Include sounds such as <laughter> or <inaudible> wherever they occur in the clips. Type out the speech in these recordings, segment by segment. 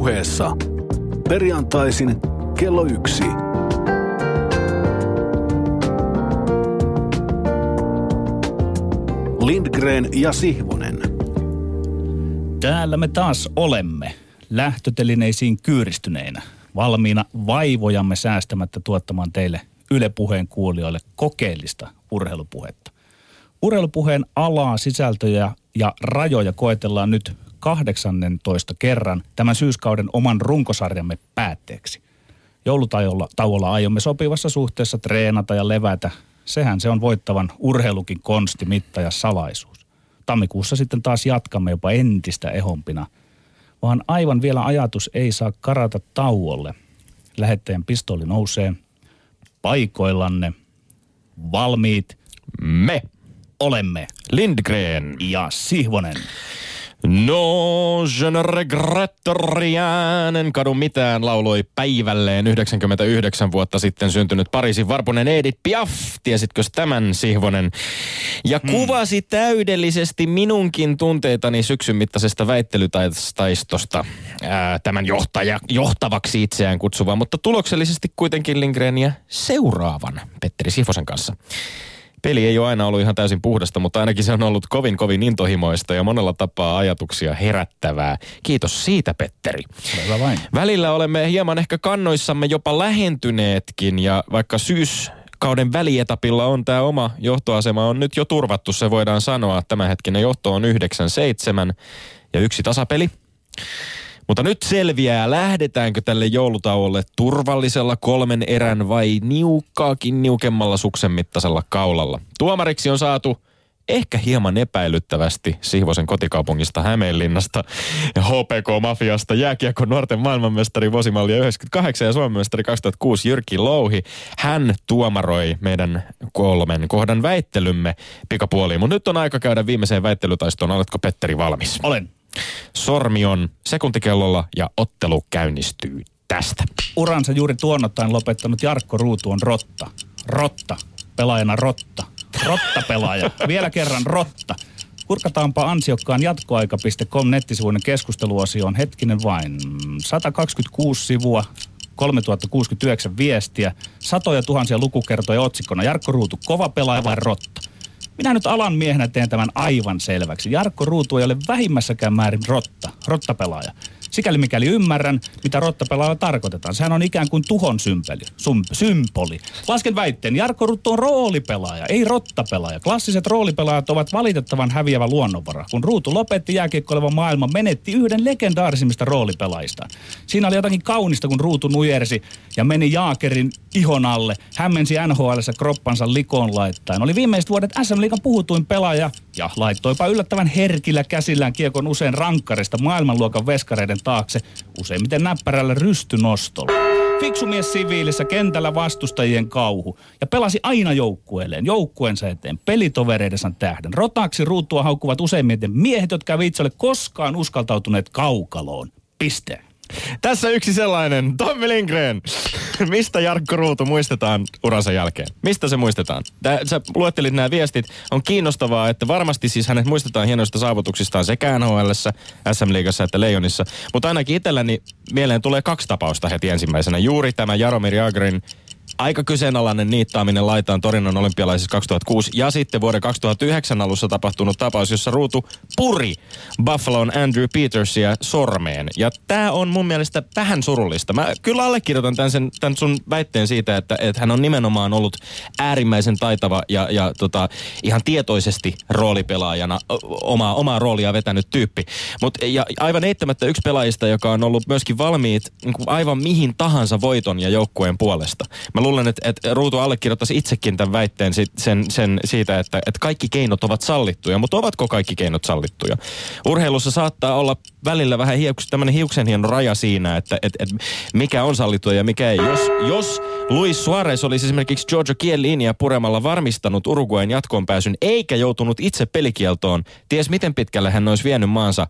puheessa perjantaisin kello yksi. Lindgren ja Sihvonen. Täällä me taas olemme, lähtötelineisiin kyyristyneinä, valmiina vaivojamme säästämättä tuottamaan teille Yle Puheen kuulijoille kokeellista urheilupuhetta. Urheilupuheen alaa, sisältöjä ja rajoja koetellaan nyt 18 kerran tämän syyskauden oman runkosarjamme päätteeksi. Joulutauolla tauolla aiomme sopivassa suhteessa treenata ja levätä. Sehän se on voittavan urheilukin konsti, mitta ja salaisuus. Tammikuussa sitten taas jatkamme jopa entistä ehompina. Vaan aivan vielä ajatus ei saa karata tauolle. Lähettäjän pistooli nousee. Paikoillanne. Valmiit. Me. Olemme. Lindgren. Ja Sihvonen. No, je ne regrette rien, en kadu mitään, lauloi päivälleen 99 vuotta sitten syntynyt Pariisin varpunen Edith Piaf. Tiesitkö tämän, Sihvonen? Ja hmm. kuvasi täydellisesti minunkin tunteitani syksyn mittaisesta väittelytaistosta ää, tämän johtaja, johtavaksi itseään kutsuvan, mutta tuloksellisesti kuitenkin Lindgreniä seuraavan Petteri Sihvosen kanssa. Peli ei ole aina ollut ihan täysin puhdasta, mutta ainakin se on ollut kovin kovin intohimoista ja monella tapaa ajatuksia herättävää. Kiitos siitä, Petteri. Hyvä vain. Välillä olemme hieman ehkä kannoissamme jopa lähentyneetkin ja vaikka syys kauden välietapilla on tämä oma johtoasema on nyt jo turvattu, se voidaan sanoa. Tämänhetkinen johto on 9-7 ja yksi tasapeli. Mutta nyt selviää, lähdetäänkö tälle joulutauolle turvallisella kolmen erän vai niukkaakin niukemmalla suksen mittaisella kaulalla. Tuomariksi on saatu ehkä hieman epäilyttävästi Sihvosen kotikaupungista Hämeenlinnasta ja HPK-mafiasta jääkiekko nuorten maailmanmestari vuosimallia 98 ja Suomen mestari 2006 Jyrki Louhi. Hän tuomaroi meidän kolmen kohdan väittelymme pikapuoliin. Mutta nyt on aika käydä viimeiseen väittelytaistoon. Oletko Petteri valmis? Olen. Sormi on sekuntikellolla ja ottelu käynnistyy tästä. Uransa juuri tuonnottain lopettanut Jarkko Ruutu on Rotta. Rotta. Pelaajana Rotta. Rotta-pelaaja. Vielä kerran Rotta. Kurkataanpa ansiokkaan jatkoaika.com nettisivuinen keskusteluosioon. Hetkinen vain. 126 sivua, 3069 viestiä, satoja tuhansia lukukertoja otsikkona. Jarkko Ruutu, kova pelaaja vai Rotta? Minä nyt alan miehenä teen tämän aivan selväksi. Jarkko Ruutu ei ole vähimmässäkään määrin rotta, rottapelaaja. Sikäli mikäli ymmärrän, mitä rottapelaajalla tarkoitetaan. Sehän on ikään kuin tuhon sympeli, sum, symboli. Lasken väitteen, Jarkko Ruttu on roolipelaaja, ei rottapelaaja. Klassiset roolipelaajat ovat valitettavan häviävä luonnonvara. Kun Ruutu lopetti jääkiekkoileva maailma, menetti yhden legendaarisimmista roolipelaajista. Siinä oli jotakin kaunista, kun Ruutu nujersi ja meni Jaakerin ihon alle, hämmensi nhl kroppansa likoon laittaen. Oli viimeiset vuodet SM Liikan puhutuin pelaaja ja laittoipa yllättävän herkillä käsillään kiekon usein rankkarista maailmanluokan veskareiden taakse, useimmiten näppärällä rystynostolla. Fiksu mies siviilissä kentällä vastustajien kauhu ja pelasi aina joukkueelleen, joukkueensa eteen, pelitovereidensa tähden. Rotaksi ruutua haukkuvat useimmiten miehet, jotka eivät itse ole koskaan uskaltautuneet kaukaloon. Piste. Tässä yksi sellainen, Tommi Lindgren. <laughs> Mistä Jarkko Ruutu muistetaan uransa jälkeen? Mistä se muistetaan? Tää, sä luettelit nämä viestit. On kiinnostavaa, että varmasti siis hänet muistetaan hienoista saavutuksistaan sekä nhl SM-liigassa että Leijonissa. Mutta ainakin itselläni mieleen tulee kaksi tapausta heti ensimmäisenä. Juuri tämä Jaromir Jagrin aika kyseenalainen niittaaminen laitaan Torinon olympialaisissa 2006 ja sitten vuoden 2009 alussa tapahtunut tapaus, jossa ruutu puri Buffalon Andrew Petersia sormeen. Ja tämä on mun mielestä vähän surullista. Mä kyllä allekirjoitan tämän, sen, tämän sun väitteen siitä, että, että hän on nimenomaan ollut äärimmäisen taitava ja, ja tota, ihan tietoisesti roolipelaajana omaa, omaa roolia vetänyt tyyppi. Mut, ja aivan eittämättä yksi pelaajista, joka on ollut myöskin valmiit niin aivan mihin tahansa voiton ja joukkueen puolesta. Mä luulen, että, että Ruutu allekirjoittaisi itsekin tämän väitteen sit, sen, sen siitä, että, että kaikki keinot ovat sallittuja, mutta ovatko kaikki keinot sallittuja? Urheilussa saattaa olla välillä vähän hiuks, tämmöinen hiuksen hieno raja siinä, että että että mikä on sallittua ja mikä ei. Jos, jos Luis Suarez olisi esimerkiksi Giorgio Chiellinia puremalla varmistanut Uruguayn jatkoon pääsyn, eikä joutunut itse pelikieltoon, ties miten pitkälle hän olisi vienyt maansa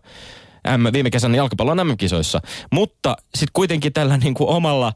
M, viime kesän jalkapallon MM-kisoissa. Mutta sitten kuitenkin tällä niin kuin omalla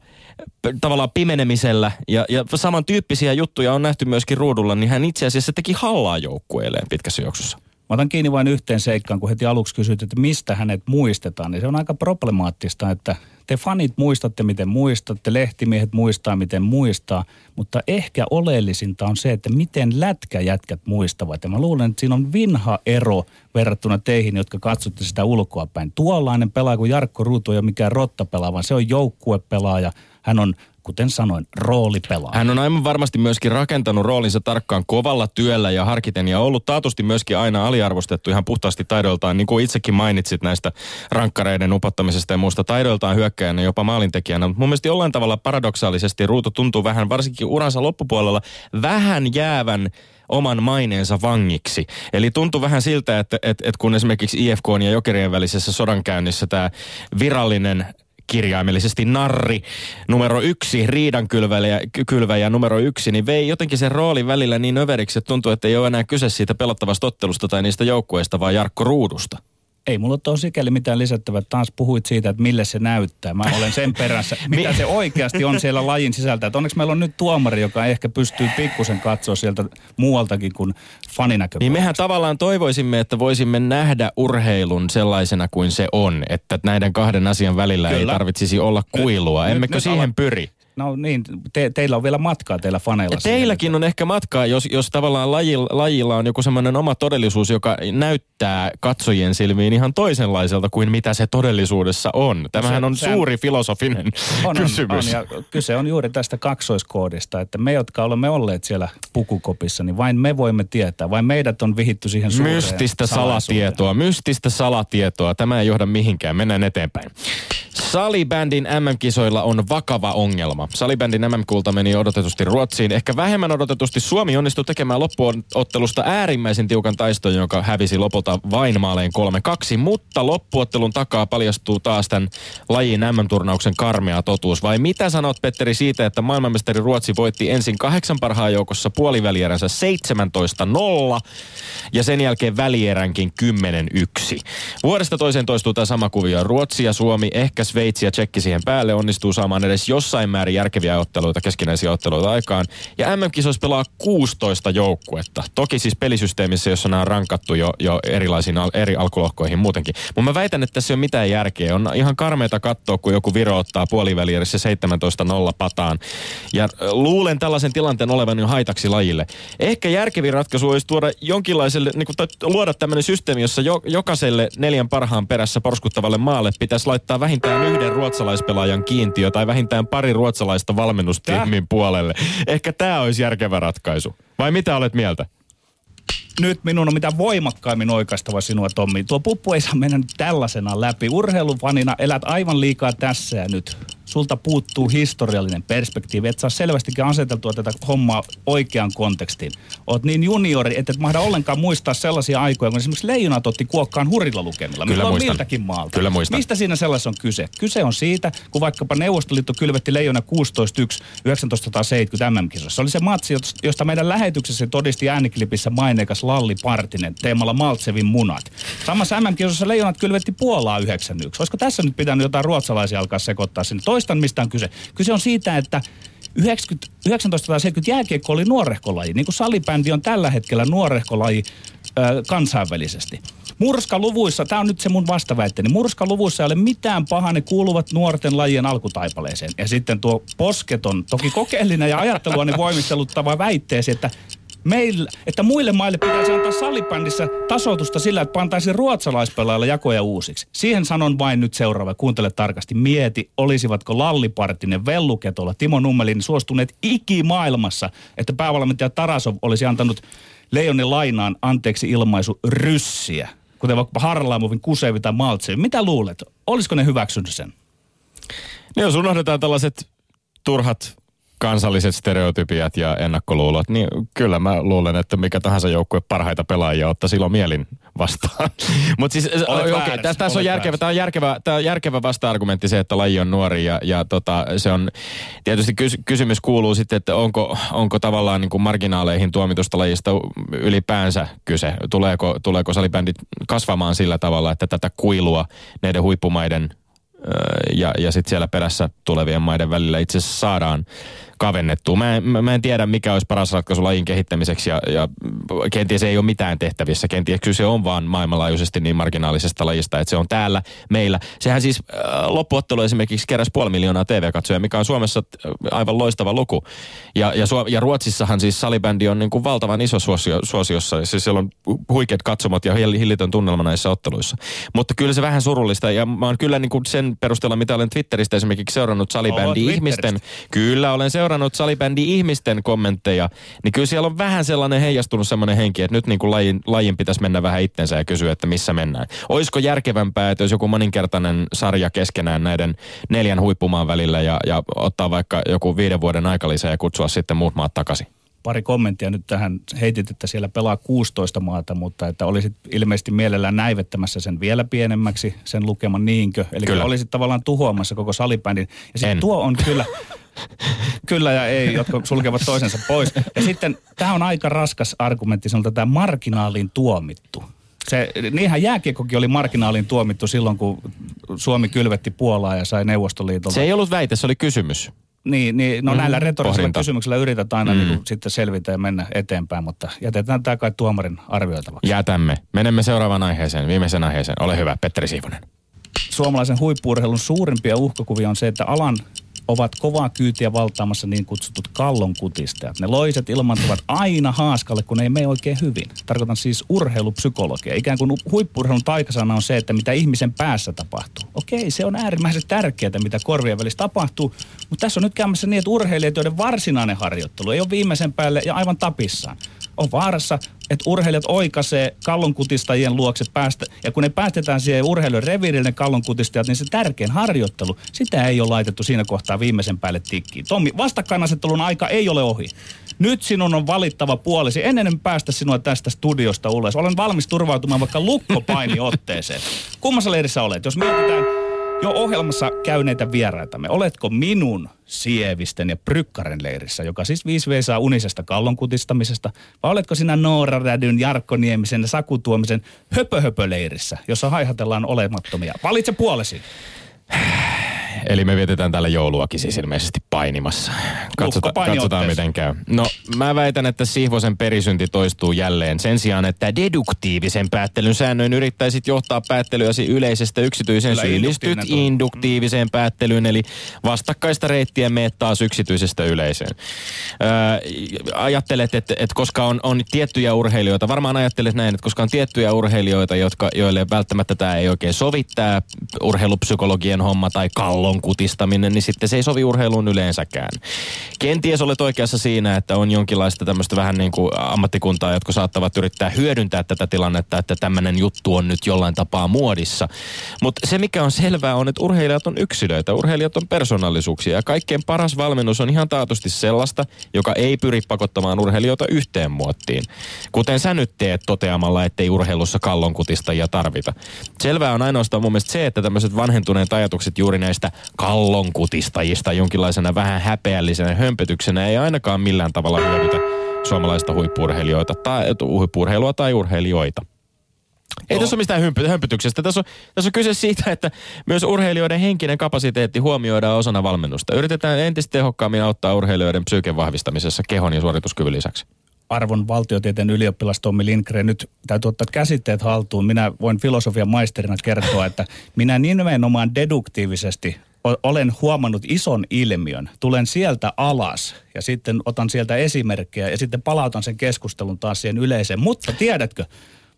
tavallaan pimenemisellä ja, ja samantyyppisiä juttuja on nähty myöskin ruudulla, niin hän itse asiassa teki hallaa joukkueelleen pitkässä juoksussa. Mä otan kiinni vain yhteen seikkaan, kun heti aluksi kysyt, että mistä hänet muistetaan, niin se on aika problemaattista, että te fanit muistatte, miten muistatte, lehtimiehet muistaa, miten muistaa, mutta ehkä oleellisinta on se, että miten lätkäjätkät muistavat. Ja mä luulen, että siinä on vinha ero verrattuna teihin, jotka katsotte sitä ulkoa päin. Tuollainen pelaaja kuin Jarkko Ruutu ei ole mikään rottapelaaja, vaan se on joukkuepelaaja. Hän on kuten sanoin, roolipelaaja. Hän on aivan varmasti myöskin rakentanut roolinsa tarkkaan kovalla työllä ja harkiten ja ollut taatusti myöskin aina aliarvostettu ihan puhtaasti taidoiltaan, niin kuin itsekin mainitsit näistä rankkareiden upottamisesta ja muusta taidoiltaan hyökkäjänä jopa maalintekijänä. Mutta mun mielestä jollain tavalla paradoksaalisesti Ruutu tuntuu vähän, varsinkin uransa loppupuolella, vähän jäävän oman maineensa vangiksi. Eli tuntuu vähän siltä, että, että, että kun esimerkiksi IFK ja Jokerien välisessä sodankäynnissä tämä virallinen kirjaimellisesti narri. Numero yksi, riidankylväjä kylväjä numero yksi, niin vei jotenkin sen roolin välillä niin överiksi, että tuntuu, että ei ole enää kyse siitä pelottavasta ottelusta tai niistä joukkueista, vaan Jarkko Ruudusta ei mulla ole sikäli mitään lisättävää. Taas puhuit siitä, että mille se näyttää. Mä olen sen perässä, <laughs> mitä se oikeasti on siellä lajin sisältä. Että onneksi meillä on nyt tuomari, joka ehkä pystyy pikkusen katsoa sieltä muualtakin kuin faninäkökulmasta. Niin mehän tavallaan toivoisimme, että voisimme nähdä urheilun sellaisena kuin se on. Että näiden kahden asian välillä Kyllä. ei tarvitsisi olla kuilua. Nyt, Emmekö nyt, siihen nyt pyri? No niin, te, teillä on vielä matkaa teillä faneilla. Teilläkin on ehkä matkaa, jos, jos tavallaan lajilla, lajilla on joku semmoinen oma todellisuus, joka näyttää katsojien silmiin ihan toisenlaiselta kuin mitä se todellisuudessa on. Tämähän se, on se, suuri filosofinen on, kysymys. On, on, ja kyse on juuri tästä kaksoiskoodista, että me, jotka olemme olleet siellä pukukopissa, niin vain me voimme tietää, vain meidät on vihitty siihen suureen Mystistä salatietoa, mystistä salatietoa. Tämä ei johda mihinkään, mennään eteenpäin. Salibändin MM-kisoilla on vakava ongelma. Salibändin MM-kulta meni odotetusti Ruotsiin. Ehkä vähemmän odotetusti Suomi onnistui tekemään loppuottelusta äärimmäisen tiukan taiston, joka hävisi lopulta vain maaleen 3-2. Mutta loppuottelun takaa paljastuu taas tämän lajin MM-turnauksen karmea totuus. Vai mitä sanot Petteri siitä, että maailmanmestari Ruotsi voitti ensin kahdeksan parhaan joukossa puolivälieränsä 17-0 ja sen jälkeen välieränkin 10-1. Vuodesta toiseen toistuu tämä sama kuvio. Ruotsi ja Suomi, ehkä Sveitsi ja Tsekki siihen päälle onnistuu saamaan edes jossain määrin järkeviä otteluita, keskinäisiä otteluita aikaan. Ja MM-kisoissa pelaa 16 joukkuetta. Toki siis pelisysteemissä, jossa nämä on rankattu jo, jo erilaisiin al- eri alkulohkoihin muutenkin. Mutta mä väitän, että tässä ei ole mitään järkeä. On ihan karmeita katsoa, kun joku Viro ottaa puolivälierissä 17-0 pataan. Ja luulen tällaisen tilanteen olevan jo haitaksi lajille. Ehkä järkevin ratkaisu olisi tuoda jonkinlaiselle, niin kuin, luoda tämmöinen systeemi, jossa jo, jokaiselle neljän parhaan perässä porskuttavalle maalle pitäisi laittaa vähintään yhden ruotsalaispelaajan kiintiö tai vähintään pari ruotsalaista valmennustiimin puolelle. Ehkä tämä olisi järkevä ratkaisu. Vai mitä olet mieltä? nyt minun on mitä voimakkaimmin oikaistava sinua, Tommi. Tuo puppu ei saa mennä nyt tällaisena läpi. Urheilufanina elät aivan liikaa tässä ja nyt sulta puuttuu historiallinen perspektiivi, et saa selvästikin aseteltua tätä hommaa oikean kontekstiin. Oot niin juniori, että et mahda ollenkaan muistaa sellaisia aikoja, kun esimerkiksi leijonat otti kuokkaan hurilla lukemilla. Kyllä muistan. miltäkin maalta. Kyllä muistan. Mistä siinä sellaisessa on kyse? Kyse on siitä, kun vaikkapa Neuvostoliitto kylvetti leijona 16-1 1970 MM-kisossa. Se oli se matsi, josta meidän lähetyksessä todisti ääniklipissä maineikas Lalli Partinen teemalla Maltsevin munat. Samassa MM-kisossa leijonat kylvetti Puolaa 9-1. Olisiko tässä nyt pitänyt jotain ruotsalaisia alkaa sekoittaa sinne? Toistan, mistä on kyse. Kyse on siitä, että 90, 1970 jääkiekko oli nuorehkolaji, niin kuin salibändi on tällä hetkellä nuorehkolaji ö, kansainvälisesti. Murskaluvuissa, tämä on nyt se mun vastaväitteeni, murskaluvuissa ei ole mitään pahaa, ne kuuluvat nuorten lajien alkutaipaleeseen. Ja sitten tuo posketon, toki kokeellinen ja ajattelua niin voimisteluttava väitteesi, että meillä, että muille maille pitäisi antaa salibändissä tasoitusta sillä, että pantaisiin ruotsalaispelaajille jakoja uusiksi. Siihen sanon vain nyt seuraava, kuuntele tarkasti. Mieti, olisivatko Lalli Partinen, Velluketolla, Timo Nummelin suostuneet ikimaailmassa, että päävalmentaja Tarasov olisi antanut Leijonin lainaan anteeksi ilmaisu ryssiä, kuten vaikka Harlaamovin, Kusevi tai Maltsevi. Mitä luulet? Olisiko ne hyväksynyt sen? No jos unohdetaan tällaiset turhat kansalliset stereotypiat ja ennakkoluulot, niin kyllä mä luulen, että mikä tahansa joukkue parhaita pelaajia ottaa silloin mielin vastaan. <laughs> Mutta siis, okei, okay, tässä, tässä on järkevä, tämä on järkevä, tämä on järkevä vasta-argumentti se, että laji on nuori ja, ja tota, se on, tietysti kys, kysymys kuuluu sitten, että onko, onko tavallaan niin kuin marginaaleihin tuomitusta lajista ylipäänsä kyse. Tuleeko, tuleeko salibändit kasvamaan sillä tavalla, että tätä kuilua näiden huippumaiden ja, ja sitten siellä perässä tulevien maiden välillä itse asiassa saadaan kavennettua. Mä en, mä, en tiedä, mikä olisi paras ratkaisu lajin kehittämiseksi ja, ja kenties ei ole mitään tehtävissä. Kenties kyllä se on vaan maailmanlaajuisesti niin marginaalisesta lajista, että se on täällä meillä. Sehän siis äh, loppuottelu esimerkiksi keräsi puoli miljoonaa TV-katsoja, mikä on Suomessa äh, aivan loistava luku. Ja, ja, Su- ja Ruotsissahan siis salibändi on niin kuin valtavan iso suosio, suosiossa. Siis siellä on huikeat katsomot ja hillitön tunnelma näissä otteluissa. Mutta kyllä se vähän surullista ja mä oon kyllä niin kuin sen perusteella, mitä olen Twitteristä esimerkiksi seurannut salibändi ihmisten. Kyllä olen seurannut salibändi ihmisten kommentteja. Niin kyllä siellä on vähän sellainen heijastunut semmoinen henki, että nyt niin kuin lajin, lajin pitäisi mennä vähän itsensä ja kysyä, että missä mennään. Olisiko järkevämpää, että jos joku moninkertainen sarja keskenään näiden neljän huippumaan välillä ja, ja ottaa vaikka joku viiden vuoden aikalisä ja kutsua sitten muut maat takaisin? pari kommenttia nyt tähän. Heitit, että siellä pelaa 16 maata, mutta että olisit ilmeisesti mielellään näivettämässä sen vielä pienemmäksi, sen lukeman niinkö. Eli kyllä. olisit tavallaan tuhoamassa koko salibändin. Ja sitten tuo on kyllä, <laughs> kyllä ja ei, jotka sulkevat toisensa pois. Ja sitten tämä on aika raskas argumentti, se on tätä marginaaliin tuomittu. Se, niinhän jääkiekokin oli marginaaliin tuomittu silloin, kun Suomi kylvetti Puolaa ja sai Neuvostoliitolta. Se ei ollut väite, se oli kysymys. Niin, niin no mm, näillä retorisilla pohdinta. kysymyksillä yrität aina mm. niin kuin, sitten selvitä ja mennä eteenpäin, mutta jätetään tämä kai tuomarin arvioitavaksi. Jätämme. Menemme seuraavaan aiheeseen, viimeisen aiheeseen. Ole hyvä, Petteri Siivonen. Suomalaisen huippuurheilun suurimpia uhkakuvia on se, että alan ovat kovaa kyytiä valtaamassa niin kutsutut kallonkutistajat. Ne loiset ilmantuvat aina haaskalle, kun ei mene oikein hyvin. Tarkoitan siis urheilupsykologia. Ikään kuin huippurheilun taikasana on se, että mitä ihmisen päässä tapahtuu. Okei, se on äärimmäisen tärkeää, mitä korvien välissä tapahtuu, mutta tässä on nyt käymässä niin, että urheilijat, joiden varsinainen harjoittelu ei ole viimeisen päälle ja aivan tapissaan, on vaarassa, että urheilijat oikaisee kallonkutistajien luokse päästä. Ja kun ne päästetään siihen urheilun reviirille kallonkutistajat, niin se tärkein harjoittelu, sitä ei ole laitettu siinä kohtaa viimeisen päälle tikkiin. Tommi, vastakkainasettelun aika ei ole ohi. Nyt sinun on valittava puolesi. Ennen en päästä sinua tästä studiosta ulos. Olen valmis turvautumaan vaikka lukkopainiotteeseen. Kummassa leirissä olet? Jos mietitään jo ohjelmassa käyneitä vieraitamme, oletko minun Sievisten ja Prykkaren leirissä, joka siis 5 saa unisesta kallonkutistamisesta, vai oletko sinä Noora Rädyn, Jarkko Niemisen ja Saku Tuomisen höpö-höpö-leirissä, jossa haihatellaan olemattomia? Valitse puolesi. Eli me vietetään täällä jouluakin siis ilmeisesti painimassa. Katsota, katsotaan miten käy. No mä väitän, että Sihvosen perisynti toistuu jälleen. Sen sijaan, että deduktiivisen päättelyn säännöin yrittäisit johtaa päättelyäsi yleisestä yksityisen syyllistyt induktiiviseen päättelyyn. Eli vastakkaista reittiä meet taas yksityisestä yleiseen. Öö, ajattelet, että, että koska on, on tiettyjä urheilijoita, varmaan ajattelet näin, että koska on tiettyjä urheilijoita, jotka, joille välttämättä tämä ei oikein sovi, tämä urheilupsykologien homma tai kallon pallon kutistaminen, niin sitten se ei sovi urheiluun yleensäkään. Kenties olet oikeassa siinä, että on jonkinlaista tämmöistä vähän niin kuin ammattikuntaa, jotka saattavat yrittää hyödyntää tätä tilannetta, että tämmöinen juttu on nyt jollain tapaa muodissa. Mutta se mikä on selvää on, että urheilijat on yksilöitä, urheilijat on persoonallisuuksia ja kaikkein paras valmennus on ihan taatusti sellaista, joka ei pyri pakottamaan urheilijoita yhteen muottiin. Kuten sä nyt teet toteamalla, ettei urheilussa kallonkutistajia tarvita. Selvää on ainoastaan mun mielestä se, että tämmöiset vanhentuneet ajatukset juuri näistä kallonkutistajista jonkinlaisena vähän häpeällisenä hömpötyksenä ei ainakaan millään tavalla hyödytä suomalaista huippuurheilijoita tai huippuurheilua tai urheilijoita. Ei no. tässä ole mistään hömpy- hömpytyksestä. Tässä on, tässä on kyse siitä, että myös urheilijoiden henkinen kapasiteetti huomioidaan osana valmennusta. Yritetään entistä tehokkaammin auttaa urheilijoiden psyyken vahvistamisessa kehon ja suorituskyvyn lisäksi arvon valtiotieteen ylioppilas Tommi Lindgren, nyt täytyy ottaa käsitteet haltuun. Minä voin filosofian maisterina kertoa, että minä nimenomaan deduktiivisesti olen huomannut ison ilmiön. Tulen sieltä alas ja sitten otan sieltä esimerkkejä ja sitten palautan sen keskustelun taas siihen yleiseen. Mutta tiedätkö,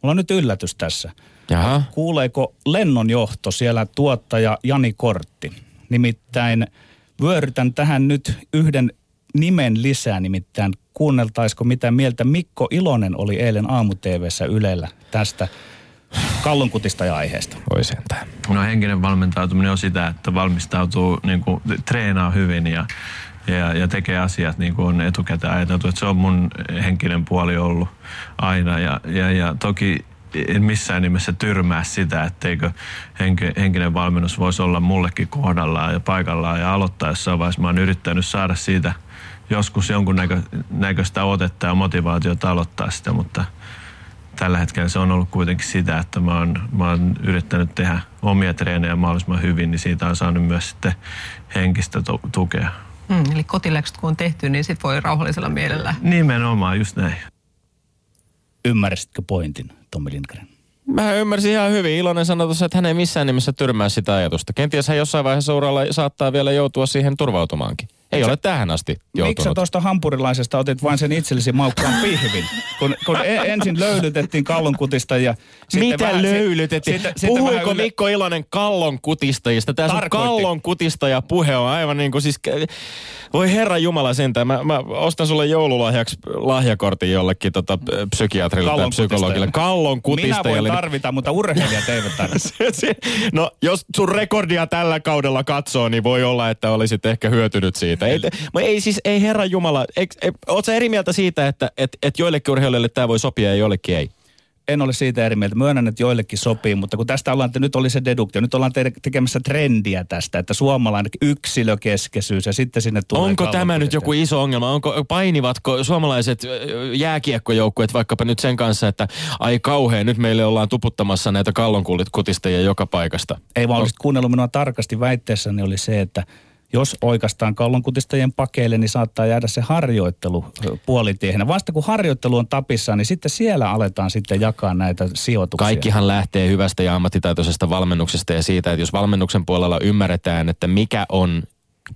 mulla on nyt yllätys tässä. Jaha. Kuuleeko lennonjohto siellä tuottaja Jani Kortti? Nimittäin vyörytän tähän nyt yhden nimen lisää, nimittäin kuunneltaisiko mitä mieltä Mikko Ilonen oli eilen aamu Ylellä tästä kallonkutista ja aiheesta. Voi sentään. No henkinen valmentautuminen on sitä, että valmistautuu, niin kuin, treenaa hyvin ja, ja, ja tekee asiat niin kuin on etukäteen ajateltu. Että se on mun henkinen puoli ollut aina ja, ja, ja toki en missään nimessä tyrmää sitä, etteikö henki, henkinen valmennus voisi olla mullekin kohdallaan ja paikallaan ja aloittaa jossain vaiheessa. Mä oon yrittänyt saada siitä joskus jonkun näkö, näköistä otetta ja motivaatiota aloittaa sitä, mutta – tällä hetkellä se on ollut kuitenkin sitä, että mä oon, mä oon yrittänyt tehdä omia treenejä mahdollisimman hyvin, niin siitä on saanut myös sitten henkistä tukea. Mm, eli kotiläksyt kun on tehty, niin sitten voi rauhallisella mielellä. Nimenomaan, just näin. Ymmärsitkö pointin, Tommi Lindgren? Mä ymmärsin ihan hyvin. Iloinen sanoi tuossa, että hän ei missään nimessä tyrmää sitä ajatusta. Kenties hän jossain vaiheessa uralla saattaa vielä joutua siihen turvautumaankin. Ei ole tähän asti Miksi sä joutunut. tuosta hampurilaisesta otit vain sen itsellesi maukkaan pihvin? Kun, kun e- ensin löylytettiin kallonkutista ja sitten Mitä vähän, löylytettiin? Sitten Puhuiko yle- Mikko Ilonen kallon kutistajista? Tässä on Tarkoitti. kallon kutistaja puhe on aivan niin kuin siis... Voi herra Jumala sentään. Mä, mä ostan sulle joululahjaksi lahjakortin jollekin tota, psykiatrille tai psykologille. kutistajalle. Kallon Minä voin tarvita, mutta urheilijat eivät tarvitse. <laughs> Se- se- no, jos sun rekordia tällä kaudella katsoo, niin voi olla, että olisit ehkä hyötynyt siitä. Ei, mutta ei siis, ei herra Jumala, eik, ei, oot sä eri mieltä siitä, että et, et joillekin urheilijoille tämä voi sopia ja joillekin ei? En ole siitä eri mieltä. Myönnän, että joillekin sopii, mutta kun tästä ollaan, että nyt oli se deduktio, nyt ollaan te- tekemässä trendiä tästä, että suomalainen yksilökeskeisyys ja sitten sinne tulee Onko tämä nyt joku iso ongelma? Onko, painivatko suomalaiset jääkiekkojoukkueet vaikkapa nyt sen kanssa, että ai kauhean, nyt meille ollaan tuputtamassa näitä kallonkutistajia joka paikasta? Ei vaan olisit kuunnellut minua tarkasti väitteessäni oli se, että jos oikeastaan kallonkutistajien pakeille, niin saattaa jäädä se harjoittelu ö, puolitiehen. Vasta kun harjoittelu on tapissa, niin sitten siellä aletaan sitten jakaa näitä sijoituksia. Kaikkihan lähtee hyvästä ja ammattitaitoisesta valmennuksesta ja siitä, että jos valmennuksen puolella ymmärretään, että mikä on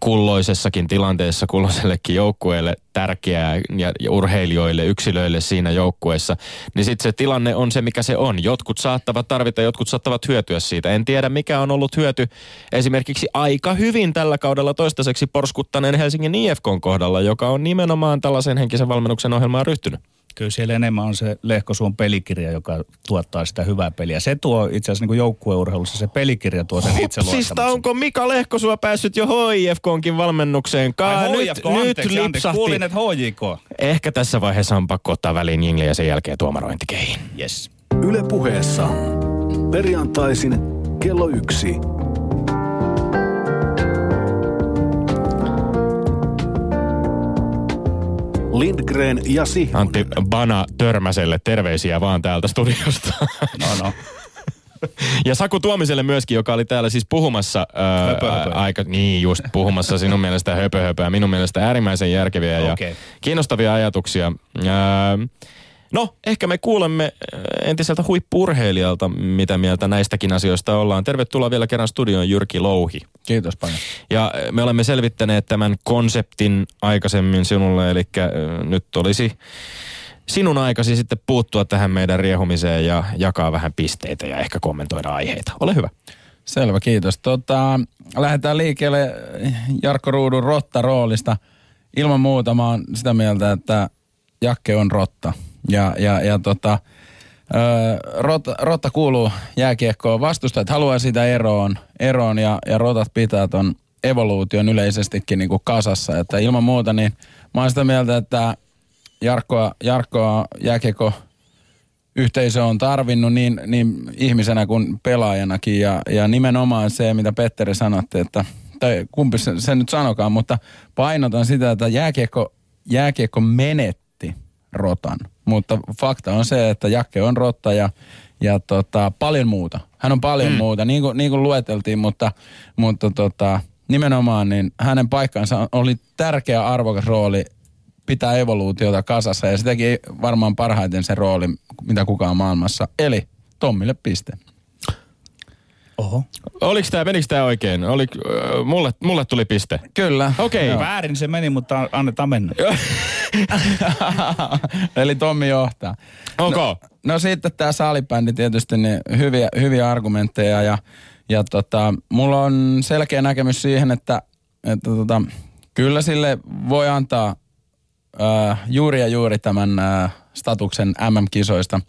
kulloisessakin tilanteessa kulloisellekin joukkueelle tärkeää ja, urheilijoille, yksilöille siinä joukkueessa, niin sitten se tilanne on se, mikä se on. Jotkut saattavat tarvita, jotkut saattavat hyötyä siitä. En tiedä, mikä on ollut hyöty esimerkiksi aika hyvin tällä kaudella toistaiseksi porskuttaneen Helsingin IFKn kohdalla, joka on nimenomaan tällaisen henkisen valmennuksen ohjelmaan ryhtynyt. Kyllä siellä enemmän on se Lehkosuon pelikirja, joka tuottaa sitä hyvää peliä. Se tuo itse asiassa niin joukkueurheilussa, se pelikirja tuo sen itseluottamuksen. Hupsista, onko Mika Lehkosua päässyt jo HIFKnkin valmennukseen? Ka- Ai, nyt, anteeksi, nyt anteeksi, lipsahti. kuulin, että HJK. Ehkä tässä vaiheessa on pakko ottaa väliin jingle ja sen jälkeen tuomarointikeihin. Yes. Yle puheessa. Perjantaisin kello yksi. Lindgren ja Sihvonen. Antti Bana Törmäselle terveisiä vaan täältä studiosta. No no. <laughs> ja Saku Tuomiselle myöskin, joka oli täällä siis puhumassa ää, Höpö, höpö. aika, niin just puhumassa sinun mielestä höpö, höpöä, minun mielestä äärimmäisen järkeviä ja Okei. kiinnostavia ajatuksia. Ää, No, ehkä me kuulemme äh, entiseltä huippurheilijalta, mitä mieltä näistäkin asioista ollaan. Tervetuloa vielä kerran studioon Jyrki Louhi. Kiitos paljon. Ja äh, me olemme selvittäneet tämän konseptin aikaisemmin sinulle, eli äh, nyt olisi sinun aikasi sitten puuttua tähän meidän riehumiseen ja jakaa vähän pisteitä ja ehkä kommentoida aiheita. Ole hyvä. Selvä, kiitos. Tota, lähdetään liikkeelle Jarkko Ruudun rotta-roolista. Ilman muuta mä oon sitä mieltä, että Jakke on rotta. Ja, ja, ja tota, rotta, rotta kuuluu jääkiekkoon. Vastustajat haluaa sitä eroon, eroon ja, ja rotat pitää ton evoluution yleisestikin niin kuin kasassa. Että ilman muuta niin mä oon sitä mieltä, että Jarkkoa, Jarkkoa jääkiekko yhteisö on tarvinnut niin, niin ihmisenä kuin pelaajanakin. Ja, ja nimenomaan se, mitä Petteri sanotti, että, tai kumpi se, se nyt sanokaan, mutta painotan sitä, että jääkiekko, jääkiekko menetti rotan. Mutta fakta on se, että Jakke on rotta ja, ja tota, paljon muuta. Hän on paljon mm. muuta, niin kuin, niin kuin lueteltiin, mutta, mutta tota, nimenomaan niin hänen paikkansa oli tärkeä arvokas rooli pitää evoluutiota kasassa ja se teki varmaan parhaiten se rooli, mitä kukaan maailmassa. Eli Tommille piste. Oho. Oliko tämä, menikö tämä oikein? Oli, äh, mulle, mulle tuli piste. Kyllä. Okei. Joo. Väärin se meni, mutta annetaan mennä. <laughs> Eli Tommi johtaa. Onko? No, no sitten tämä salibändi tietysti, niin hyviä, hyviä argumentteja ja, ja tota, mulla on selkeä näkemys siihen, että, että tota, kyllä sille voi antaa ää, juuri ja juuri tämän ää, statuksen MM-kisoista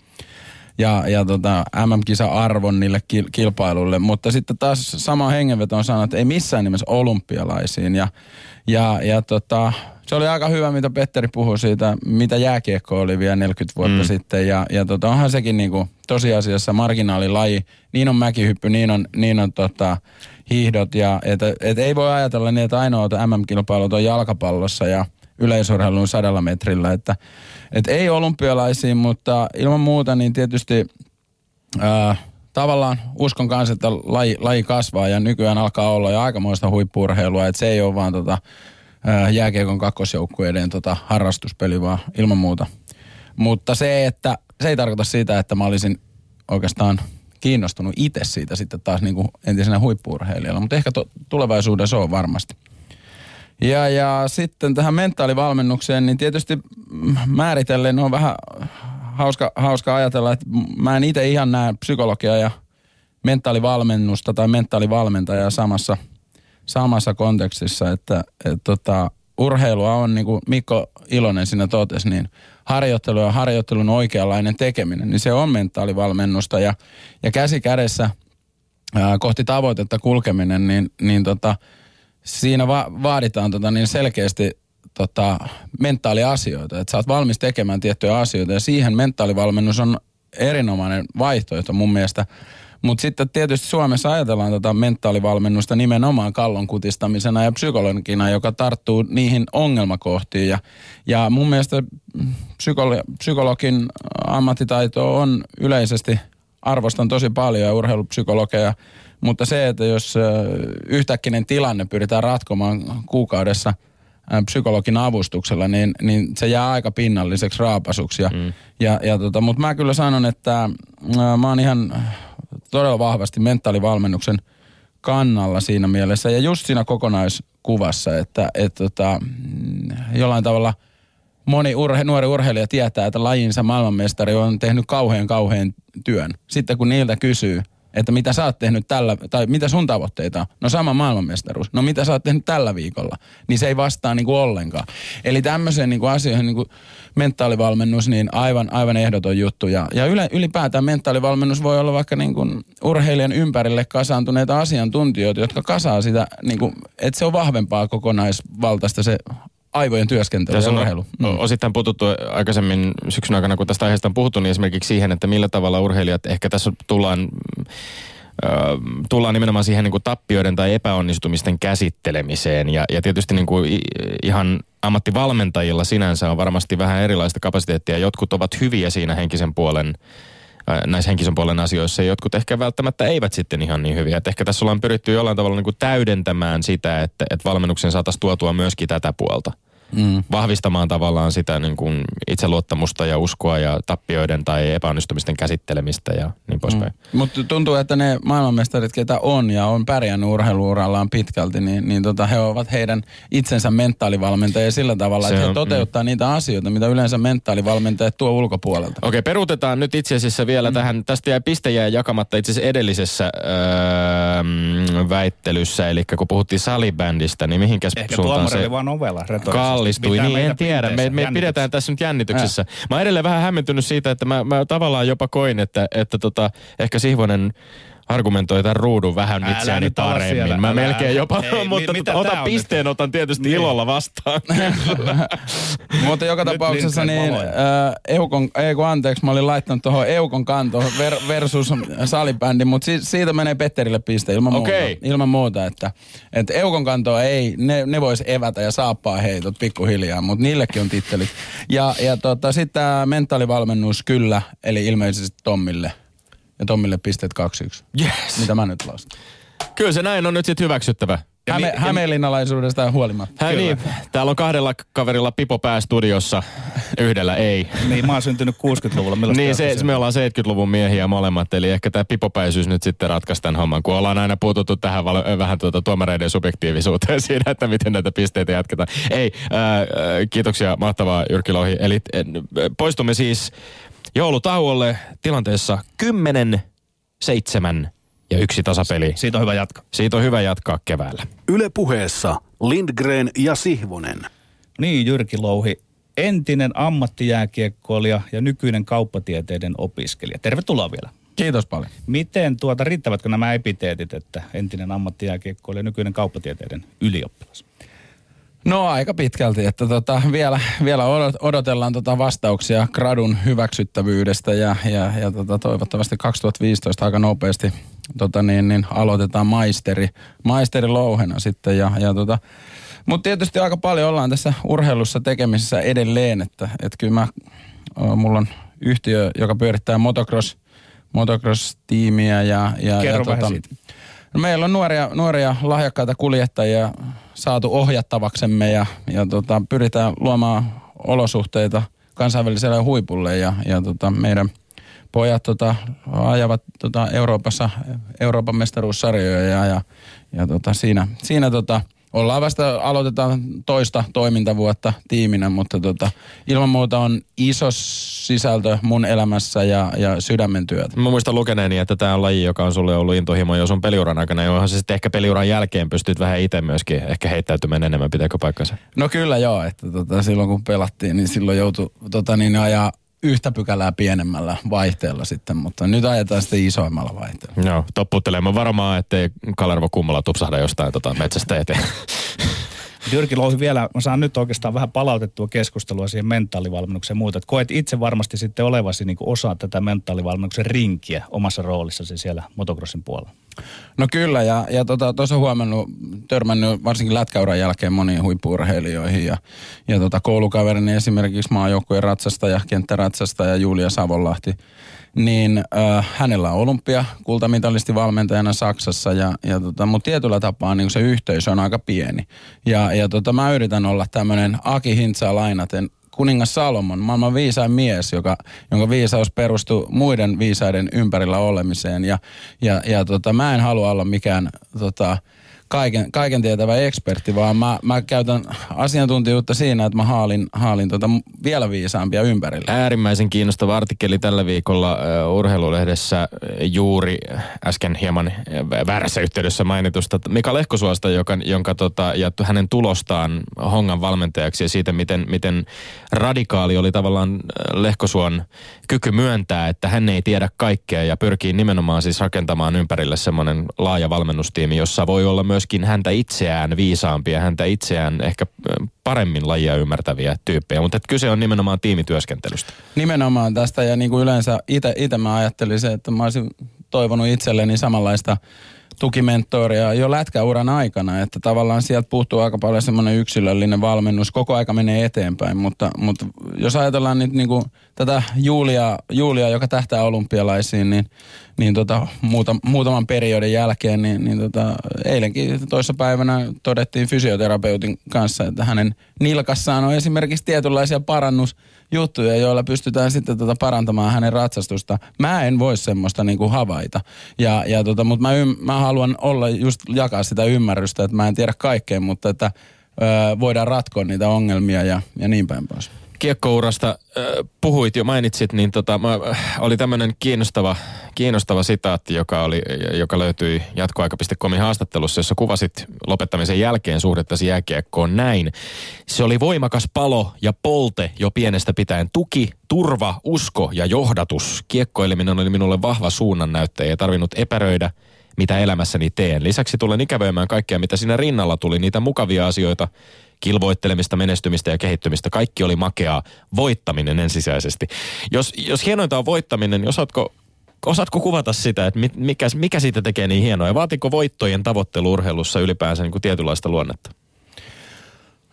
ja, ja tota, MM-kisa-arvon niille kil- kilpailuille. Mutta sitten taas sama hengenveto on sanonut, että ei missään nimessä olympialaisiin. Ja, ja, ja tota, se oli aika hyvä, mitä Petteri puhui siitä, mitä jääkiekko oli vielä 40 vuotta mm. sitten. Ja, ja tota, onhan sekin niinku tosiasiassa marginaalilaji. Niin on mäkihyppy, niin on, niin on tota, hiihdot. Ja, et, et ei voi ajatella niin, että ainoat MM-kilpailut on jalkapallossa ja yleisurheilun sadalla metrillä. Että, et ei olympialaisiin, mutta ilman muuta niin tietysti ää, tavallaan uskon kanssa, että laji, laji kasvaa ja nykyään alkaa olla jo aikamoista huippurheilua. Että se ei ole vaan tota, ää, jääkiekon kakkosjoukkueiden tota, harrastuspeli vaan ilman muuta. Mutta se, että se ei tarkoita sitä, että mä olisin oikeastaan kiinnostunut itse siitä sitten taas niin kuin entisenä huippuurheilijalla, mutta ehkä to, tulevaisuudessa on varmasti. Ja, ja sitten tähän mentaalivalmennukseen, niin tietysti määritellen on vähän hauska, hauska ajatella, että mä en itse ihan näe psykologia ja mentaalivalmennusta tai mentaalivalmentajaa samassa, samassa kontekstissa, että et, tota, urheilua on, niin kuin Mikko Ilonen siinä totesi, niin harjoittelu ja harjoittelun oikeanlainen tekeminen, niin se on mentaalivalmennusta. Ja, ja käsi kädessä ää, kohti tavoitetta kulkeminen, niin, niin tota, siinä va- vaaditaan tota niin selkeästi tota, mentaaliasioita, että sä oot valmis tekemään tiettyjä asioita ja siihen mentaalivalmennus on erinomainen vaihtoehto mun mielestä. Mutta sitten tietysti Suomessa ajatellaan tätä mentaalivalmennusta nimenomaan kallon kutistamisena ja psykologina, joka tarttuu niihin ongelmakohtiin. Ja, ja mun mielestä psykolo- psykologin ammattitaito on yleisesti, arvostan tosi paljon ja urheilupsykologeja, mutta se, että jos yhtäkkinen tilanne pyritään ratkomaan kuukaudessa psykologin avustuksella, niin, niin se jää aika pinnalliseksi raapasuksi. Ja, mm. ja, ja tota, mutta mä kyllä sanon, että mä oon ihan todella vahvasti mentaalivalmennuksen kannalla siinä mielessä ja just siinä kokonaiskuvassa, että et, tota, mm, jollain tavalla moni urhe, nuori urheilija tietää, että lajinsa maailmanmestari on tehnyt kauhean kauhean työn. Sitten kun niiltä kysyy, että mitä sä oot tehnyt tällä, tai mitä sun tavoitteita on. No sama maailmanmestaruus. No mitä sä oot tehnyt tällä viikolla. Niin se ei vastaa niin ollenkaan. Eli tämmöiseen niin kuin asioihin niin mentaalivalmennus, niin aivan, aivan ehdoton juttu. Ja, ja yle, ylipäätään mentaalivalmennus voi olla vaikka niin urheilijan ympärille kasaantuneita asiantuntijoita, jotka kasaa sitä, niin kuin, että se on vahvempaa kokonaisvaltaista se aivojen työskentely Tässä ja on urheilu. mm. osittain puututtu aikaisemmin syksyn aikana, kun tästä aiheesta on puhuttu, niin esimerkiksi siihen, että millä tavalla urheilijat, ehkä tässä tullaan, tullaan nimenomaan siihen niin kuin tappioiden tai epäonnistumisten käsittelemiseen. Ja, ja tietysti niin kuin ihan ammattivalmentajilla sinänsä on varmasti vähän erilaista kapasiteettia. Jotkut ovat hyviä siinä henkisen puolen näissä henkisen puolen asioissa ja jotkut ehkä välttämättä eivät sitten ihan niin hyviä. Et ehkä tässä ollaan pyritty jollain tavalla niin kuin täydentämään sitä, että, että valmennuksen saataisiin tuotua myöskin tätä puolta Mm. vahvistamaan tavallaan sitä niin kuin itseluottamusta ja uskoa ja tappioiden tai epäonnistumisten käsittelemistä ja niin poispäin. Mm. Mutta tuntuu, että ne maailmanmestarit, ketä on ja on pärjännyt urheiluurallaan pitkälti, niin, niin tota, he ovat heidän itsensä mentaalivalmentajia sillä tavalla, Se että he on, toteuttaa mm. niitä asioita, mitä yleensä mentaalivalmentajat tuo ulkopuolelta. Okei, peruutetaan nyt itse asiassa vielä mm. tähän, tästä jäi piste jäi jakamatta itse asiassa edellisessä öö, mm, väittelyssä, eli kun puhuttiin salibändistä, niin mihinkäs Ehkä suuntaan tuomari se oli vaan ovella retorisesti. Kallistui, Pitää niin en tiedä. Me, me pidetään tässä nyt jännityksessä. Mä oon edelleen vähän hämmentynyt siitä, että mä, mä tavallaan jopa koin, että, että tota, ehkä Sihvonen argumentoi tämän ruudun vähän Älä itseäni nyt paremmin. siellä, mä älä. melkein jopa, Hei, mutta mi- mitä tää otan on pisteen, nyt? otan tietysti Niin. ilolla vastaan. <laughs> Mutta joka Nyt tapauksessa niin äh, Eukon, ei kun anteeksi, mä olin laittanut tuohon Eukon kantoon ver, versus salibändi, mutta si, siitä menee Petterille piste ilman muuta. Okei. Ilman muuta, että, että Eukon kantoa ei, ne, ne vois evätä ja saappaa heitot pikkuhiljaa, mutta niillekin on tittelit. Ja, ja tota, sitten tämä mentaalivalmennus kyllä, eli ilmeisesti Tommille. Ja Tommille pisteet 2-1. yes. Mitä mä nyt lasken? Kyllä se näin on nyt sitten hyväksyttävä. Häme, mi- Hämeenlinnalaisuudesta huolimatta. Hä, niin, täällä on kahdella kaverilla Pipo päästudiossa, yhdellä ei. Niin, mä oon syntynyt 60-luvulla. Milloin Niin, se, ootte me ollaan 70-luvun miehiä molemmat, eli ehkä tämä pipopäisyys nyt sitten ratkaisi tämän homman, kun ollaan aina puututtu tähän val- vähän tuota tuomareiden subjektiivisuuteen <laughs> siinä, että miten näitä pisteitä jatketaan. Ei, ää, ää, kiitoksia, mahtavaa Jyrki Louhi. Eli äh, poistumme siis joulutauolle tilanteessa 10, 7 ja yksi tasapeli. Siitä on hyvä jatkaa. Siitä on hyvä jatkaa keväällä. Yle puheessa Lindgren ja Sihvonen. Niin, Jyrki Louhi, entinen ammattijääkiekkoilija ja nykyinen kauppatieteiden opiskelija. Tervetuloa vielä. Kiitos paljon. Miten tuota, riittävätkö nämä epiteetit, että entinen ammattijääkiekkoilija ja nykyinen kauppatieteiden ylioppilas? No aika pitkälti, että tota, vielä, vielä odot, odotellaan tota vastauksia gradun hyväksyttävyydestä ja, ja, ja tota, toivottavasti 2015 aika nopeasti tota, niin, niin aloitetaan maisteri, maisteri louhena sitten. Ja, ja tota, mutta tietysti aika paljon ollaan tässä urheilussa tekemisissä edelleen, että et kyllä mä, mulla on yhtiö, joka pyörittää motocross, motocross-tiimiä ja, ja, Kerro ja tota, siitä. No meillä on nuoria, nuoria lahjakkaita kuljettajia saatu ohjattavaksemme ja, ja tota, pyritään luomaan olosuhteita kansainväliselle huipulle ja, ja tota, meidän pojat tota, ajavat tota, Euroopassa Euroopan mestaruussarjoja ja, ja, ja tota, siinä, siinä tota, ollaan vasta, aloitetaan toista toimintavuotta tiiminä, mutta tota, ilman muuta on iso sisältö mun elämässä ja, ja sydämen työtä. Mä muistan lukeneeni, että tämä on laji, joka on sulle ollut intohimo jo sun peliuran aikana, johon se sitten ehkä peliuran jälkeen pystyt vähän itse myöskin ehkä heittäytymään enemmän, pitääkö paikkansa? No kyllä joo, että tota, silloin kun pelattiin, niin silloin joutui tota, niin ajaa yhtä pykälää pienemmällä vaihteella sitten, mutta nyt ajetaan sitten isoimmalla vaihteella. Joo, topputtelemaan varmaan, ettei Kalervo kummalla tupsahda jostain tota metsästä eteen. Jyrki Louhi vielä, mä saan nyt oikeastaan vähän palautettua keskustelua siihen mentaalivalmennukseen ja muuta. Että koet itse varmasti sitten olevasi niin osa tätä mentaalivalmennuksen rinkiä omassa roolissasi siellä motocrossin puolella. No kyllä, ja, ja tuossa tota, huomannut, törmännyt varsinkin lätkäuran jälkeen moniin huippuurheilijoihin. Ja, ja tota, koulukaverini esimerkiksi maajoukkueen ratsastaja, kenttäratsastaja Julia Savonlahti, niin äh, hänellä on olympia kultamitalisti valmentajana Saksassa, ja, ja tota, mutta tietyllä tapaa niin se yhteisö on aika pieni. Ja, ja tota, mä yritän olla tämmöinen Aki Hintsaa lainaten kuningas Salomon, maailman viisain mies, joka, jonka viisaus perustuu muiden viisaiden ympärillä olemiseen. Ja, ja, ja tota, mä en halua olla mikään tota, kaiken, kaiken tietävä ekspertti, vaan mä, mä käytän asiantuntijuutta siinä, että mä haalin, haalin tota vielä viisaampia ympärillä. Äärimmäisen kiinnostava artikkeli tällä viikolla uh, urheilulehdessä juuri äsken hieman väärässä yhteydessä mainitusta Mika Lehkosuosta, joka, jonka tota, ja hänen tulostaan Hongan valmentajaksi ja siitä, miten, miten radikaali oli tavallaan Lehkosuon kyky myöntää, että hän ei tiedä kaikkea ja pyrkii nimenomaan siis rakentamaan ympärille semmoinen laaja valmennustiimi, jossa voi olla myös myöskin häntä itseään viisaampia, häntä itseään ehkä paremmin lajia ymmärtäviä tyyppejä, mutta kyse on nimenomaan tiimityöskentelystä. Nimenomaan tästä ja niin kuin yleensä itse mä ajattelin se, että mä olisin toivonut itselleni samanlaista tukimentoria jo lätkäuran aikana, että tavallaan sieltä puuttuu aika paljon semmoinen yksilöllinen valmennus, koko aika menee eteenpäin, mutta, mutta jos ajatellaan nyt niin kuin tätä Julia, Julia, joka tähtää olympialaisiin, niin, niin tota, muuta, muutaman periodin jälkeen, niin, niin tota, eilenkin toissa päivänä todettiin fysioterapeutin kanssa, että hänen nilkassaan on esimerkiksi tietynlaisia parannus juttuja, joilla pystytään sitten tota parantamaan hänen ratsastusta. Mä en voi semmoista niinku havaita. Ja, ja tota, mutta mä, ym, mä haluan olla just jakaa sitä ymmärrystä, että mä en tiedä kaikkea, mutta että ö, voidaan ratkoa niitä ongelmia ja, ja niin päin pois kiekkourasta äh, puhuit jo, mainitsit, niin tota, mä, äh, oli tämmöinen kiinnostava, kiinnostava sitaatti, joka, oli, joka löytyi jatkoaika.comin haastattelussa, jossa kuvasit lopettamisen jälkeen suhdettasi jääkiekkoon näin. Se oli voimakas palo ja polte jo pienestä pitäen. Tuki, turva, usko ja johdatus. Kiekkoileminen oli minulle vahva suunnannäyttäjä ja tarvinnut epäröidä, mitä elämässäni teen. Lisäksi tulen ikävöimään kaikkea, mitä siinä rinnalla tuli, niitä mukavia asioita, kilvoittelemista, menestymistä ja kehittymistä. Kaikki oli makeaa. Voittaminen ensisijaisesti. Jos, jos hienointa on voittaminen, niin osaatko, osaatko kuvata sitä, että mikä, mikä siitä tekee niin hienoa? Ja vaatiko voittojen tavoittelu urheilussa ylipäänsä niin kuin tietynlaista luonnetta?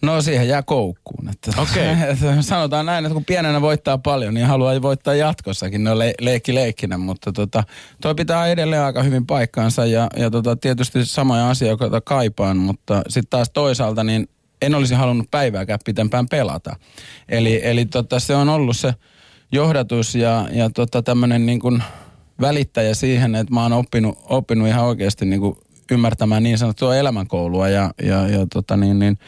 No siihen jää koukkuun. Että <laughs> okay. sanotaan näin, että kun pienenä voittaa paljon, niin haluaa voittaa jatkossakin. No le- leikki leikkinä, mutta tota, toi pitää edelleen aika hyvin paikkaansa ja, ja tota, tietysti samoja asioita kaipaan, mutta sitten taas toisaalta niin en olisi halunnut päivääkään pitempään pelata. Eli, eli tota, se on ollut se johdatus ja, ja tota, tämmöinen niin kuin välittäjä siihen, että mä oon oppinut, oppinut ihan oikeasti niin kuin ymmärtämään niin sanottua elämänkoulua ja, ja, ja tota niin, niin,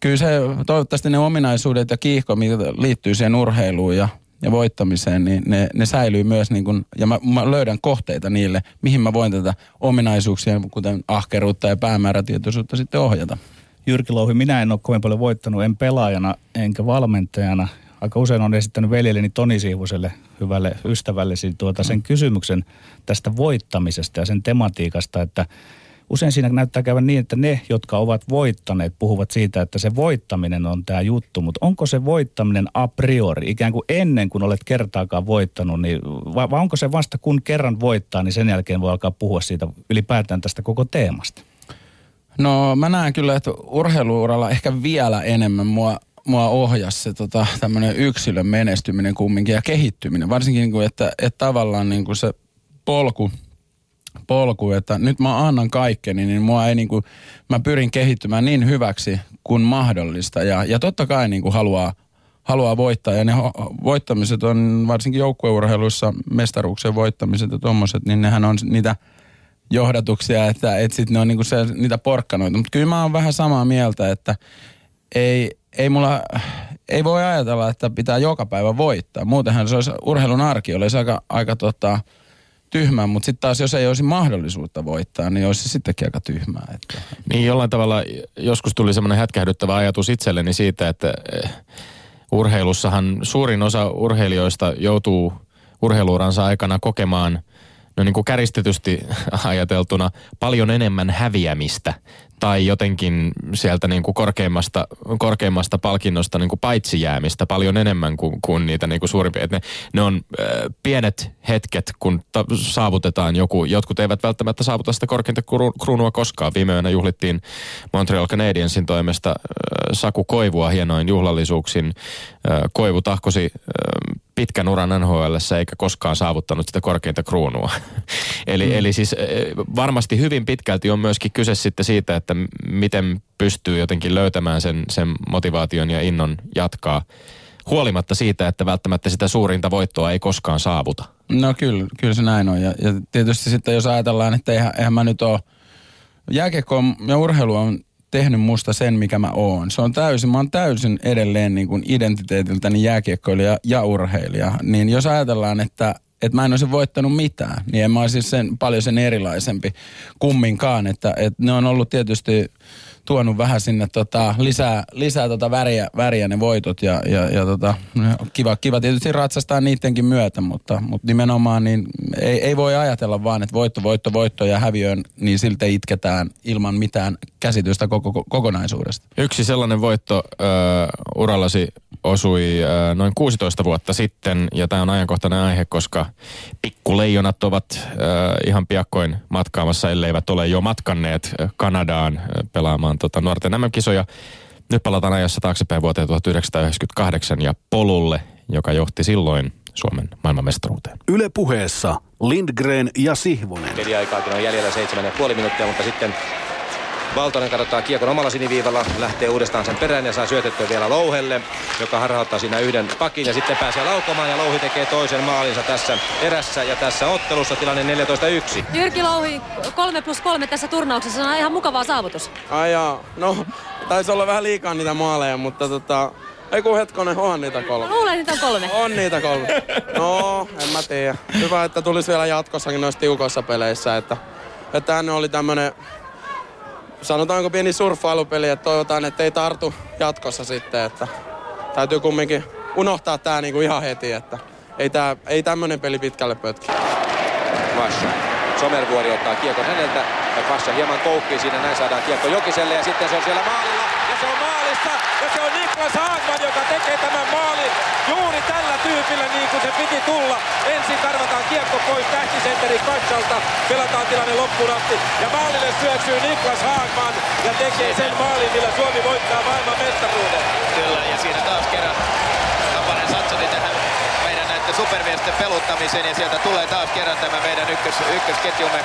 kyllä se toivottavasti ne ominaisuudet ja kiihko, mitä liittyy siihen urheiluun ja, ja voittamiseen, niin ne, ne säilyy myös niin kuin, ja mä, mä löydän kohteita niille, mihin mä voin tätä ominaisuuksia, kuten ahkeruutta ja päämäärätietoisuutta sitten ohjata. Jyrki Louhi, minä en ole kovin paljon voittanut, en pelaajana enkä valmentajana. Aika usein on esittänyt veljelleni Toni Siivuselle, hyvälle ystävällesi, tuota sen kysymyksen tästä voittamisesta ja sen tematiikasta, että usein siinä näyttää käyvän niin, että ne, jotka ovat voittaneet, puhuvat siitä, että se voittaminen on tämä juttu, mutta onko se voittaminen a priori, ikään kuin ennen kuin olet kertaakaan voittanut, niin, vai, vai onko se vasta kun kerran voittaa, niin sen jälkeen voi alkaa puhua siitä ylipäätään tästä koko teemasta? No mä näen kyllä, että urheiluuralla ehkä vielä enemmän mua, mua ohjasi se tota, tämmöinen yksilön menestyminen kumminkin ja kehittyminen. Varsinkin, niin kuin, että, että tavallaan niin kuin se polku polku, että nyt mä annan kaikkeni, niin mua ei niinku, mä pyrin kehittymään niin hyväksi kuin mahdollista. Ja, ja totta kai niinku haluaa, haluaa voittaa. Ja ne voittamiset on varsinkin joukkueurheiluissa, mestaruuksien voittamiset ja tommoset, niin nehän on niitä johdatuksia, että, että sitten ne on niinku se, niitä porkkanoita. Mutta kyllä mä oon vähän samaa mieltä, että ei, ei mulla, ei voi ajatella, että pitää joka päivä voittaa. Muutenhan se olisi urheilun arki, olisi aika, aika tota, tyhmää, mutta sitten taas jos ei olisi mahdollisuutta voittaa, niin olisi se sittenkin aika tyhmää. Että. Niin jollain tavalla joskus tuli semmoinen hätkähdyttävä ajatus itselleni siitä, että eh, urheilussahan suurin osa urheilijoista joutuu urheiluuransa aikana kokemaan no niin kuin käristetysti <laughs> ajateltuna paljon enemmän häviämistä tai jotenkin sieltä niin kuin korkeimmasta, korkeimmasta palkinnosta niin kuin paitsi jäämistä paljon enemmän kuin, kuin niitä niin kuin suurimpia. Ne, ne on äh, pienet hetket, kun ta- saavutetaan joku. Jotkut eivät välttämättä saavuta sitä korkeinta kru- kruunua koskaan. Viime yönä juhlittiin Montreal Canadiensin toimesta äh, Saku Koivua hienoin juhlallisuuksin. Äh, Koivu tahkosi äh, pitkän uran nhl eikä koskaan saavuttanut sitä korkeinta kruunua. <laughs> eli, mm. eli siis eh, varmasti hyvin pitkälti on myöskin kyse sitten siitä, että miten pystyy jotenkin löytämään sen, sen motivaation ja innon jatkaa huolimatta siitä, että välttämättä sitä suurinta voittoa ei koskaan saavuta. No kyllä, kyllä se näin on. Ja, ja tietysti sitten jos ajatellaan, että eihän, eihän mä nyt ole, jääkiekko ja urheilu on tehnyt musta sen, mikä mä oon. Se on täysin, mä oon täysin edelleen niin kuin identiteetiltäni jääkiekkoilija ja urheilija. Niin jos ajatellaan, että, että mä en olisi voittanut mitään, niin en mä olisi sen, paljon sen erilaisempi kumminkaan. Että, että ne on ollut tietysti tuonut vähän sinne tota, lisää, lisää tota väriä, väriä ne voitot ja, ja, ja tota, kiva, kiva tietysti ratsastaa niidenkin myötä, mutta, mutta nimenomaan niin ei, ei voi ajatella vaan, että voitto, voitto, voitto ja häviöön, niin siltä itketään ilman mitään käsitystä koko, koko, kokonaisuudesta. Yksi sellainen voitto äh, urallasi osui äh, noin 16 vuotta sitten, ja tämä on ajankohtainen aihe, koska pikkuleijonat ovat äh, ihan piakkoin matkaamassa, elleivät ole jo matkanneet Kanadaan äh, pelaamaan tota, nuorten MM-kisoja. Nyt palataan ajassa taaksepäin vuoteen 1998 ja polulle, joka johti silloin Suomen maailmanmestaruuteen. Yle puheessa Lindgren ja Sihvonen. Peliaikaakin on jäljellä seitsemän ja puoli minuuttia, mutta sitten Valtonen kadottaa kiekon omalla siniviivalla, lähtee uudestaan sen perään ja saa syötettyä vielä Louhelle, joka harhauttaa siinä yhden pakin ja sitten pääsee laukomaan ja Louhi tekee toisen maalinsa tässä erässä ja tässä ottelussa tilanne 14-1. Jyrki Louhi, 3 plus 3 tässä turnauksessa on ihan mukava saavutus. Ai jaa, no taisi olla vähän liikaa niitä maaleja, mutta tota, ei kun hetkonen, on niitä kolme. Luulen, että on kolme. On niitä kolme. No, en mä tiedä. Hyvä, että tulisi vielä jatkossakin noissa tiukoissa peleissä, että, että tänne oli tämmönen sanotaanko pieni surffailupeli, että toivotaan, että ei tartu jatkossa sitten, että täytyy kumminkin unohtaa tää niinku ihan heti, että ei, tää, ei tämmönen peli pitkälle pötki. Vasha. Somervuori ottaa kiekon häneltä ja Kassa hieman koukkii siinä, näin saadaan kiekko Jokiselle ja sitten se on siellä maalilla ja se on maalissa Niklas Haagman, joka tekee tämän maalin juuri tällä tyypillä niin kuin se piti tulla. Ensin karvataan kiekko pois tähtisenteri Kassalta, pelataan tilanne loppuun asti ja maalille syöksyy Niklas Haagman ja tekee sen maalin, millä Suomi voittaa maailman mestaruuden. Kyllä, ja siinä taas kerran Tapanen satsasi tähän meidän näiden supermiesten peluttamiseen ja sieltä tulee taas kerran tämä meidän ykkös, ykkösketjumme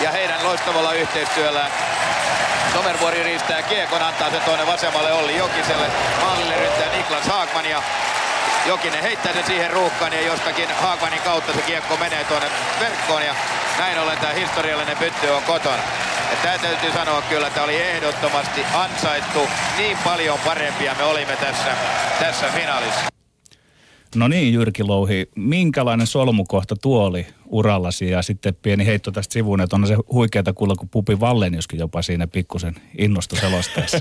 ja heidän loistavalla yhteistyöllään. Somervuori riistää kiekon, antaa sen tuonne vasemmalle Olli Jokiselle. Maalille ryntää Niklas Haagman ja Jokinen heittää sen siihen ruuhkaan ja jostakin Haagmanin kautta se kiekko menee tuonne verkkoon ja näin ollen tämä historiallinen pytty on kotona. Ja tämä täytyy sanoa kyllä, että oli ehdottomasti ansaittu. Niin paljon parempia me olimme tässä, tässä finaalissa. No niin, Jyrki Louhi, minkälainen solmukohta tuo oli urallasi? Ja sitten pieni heitto tästä sivuun, että on se huikeata kuulla, kun Pupi Valleniuskin jopa siinä pikkusen innostui selostaessa.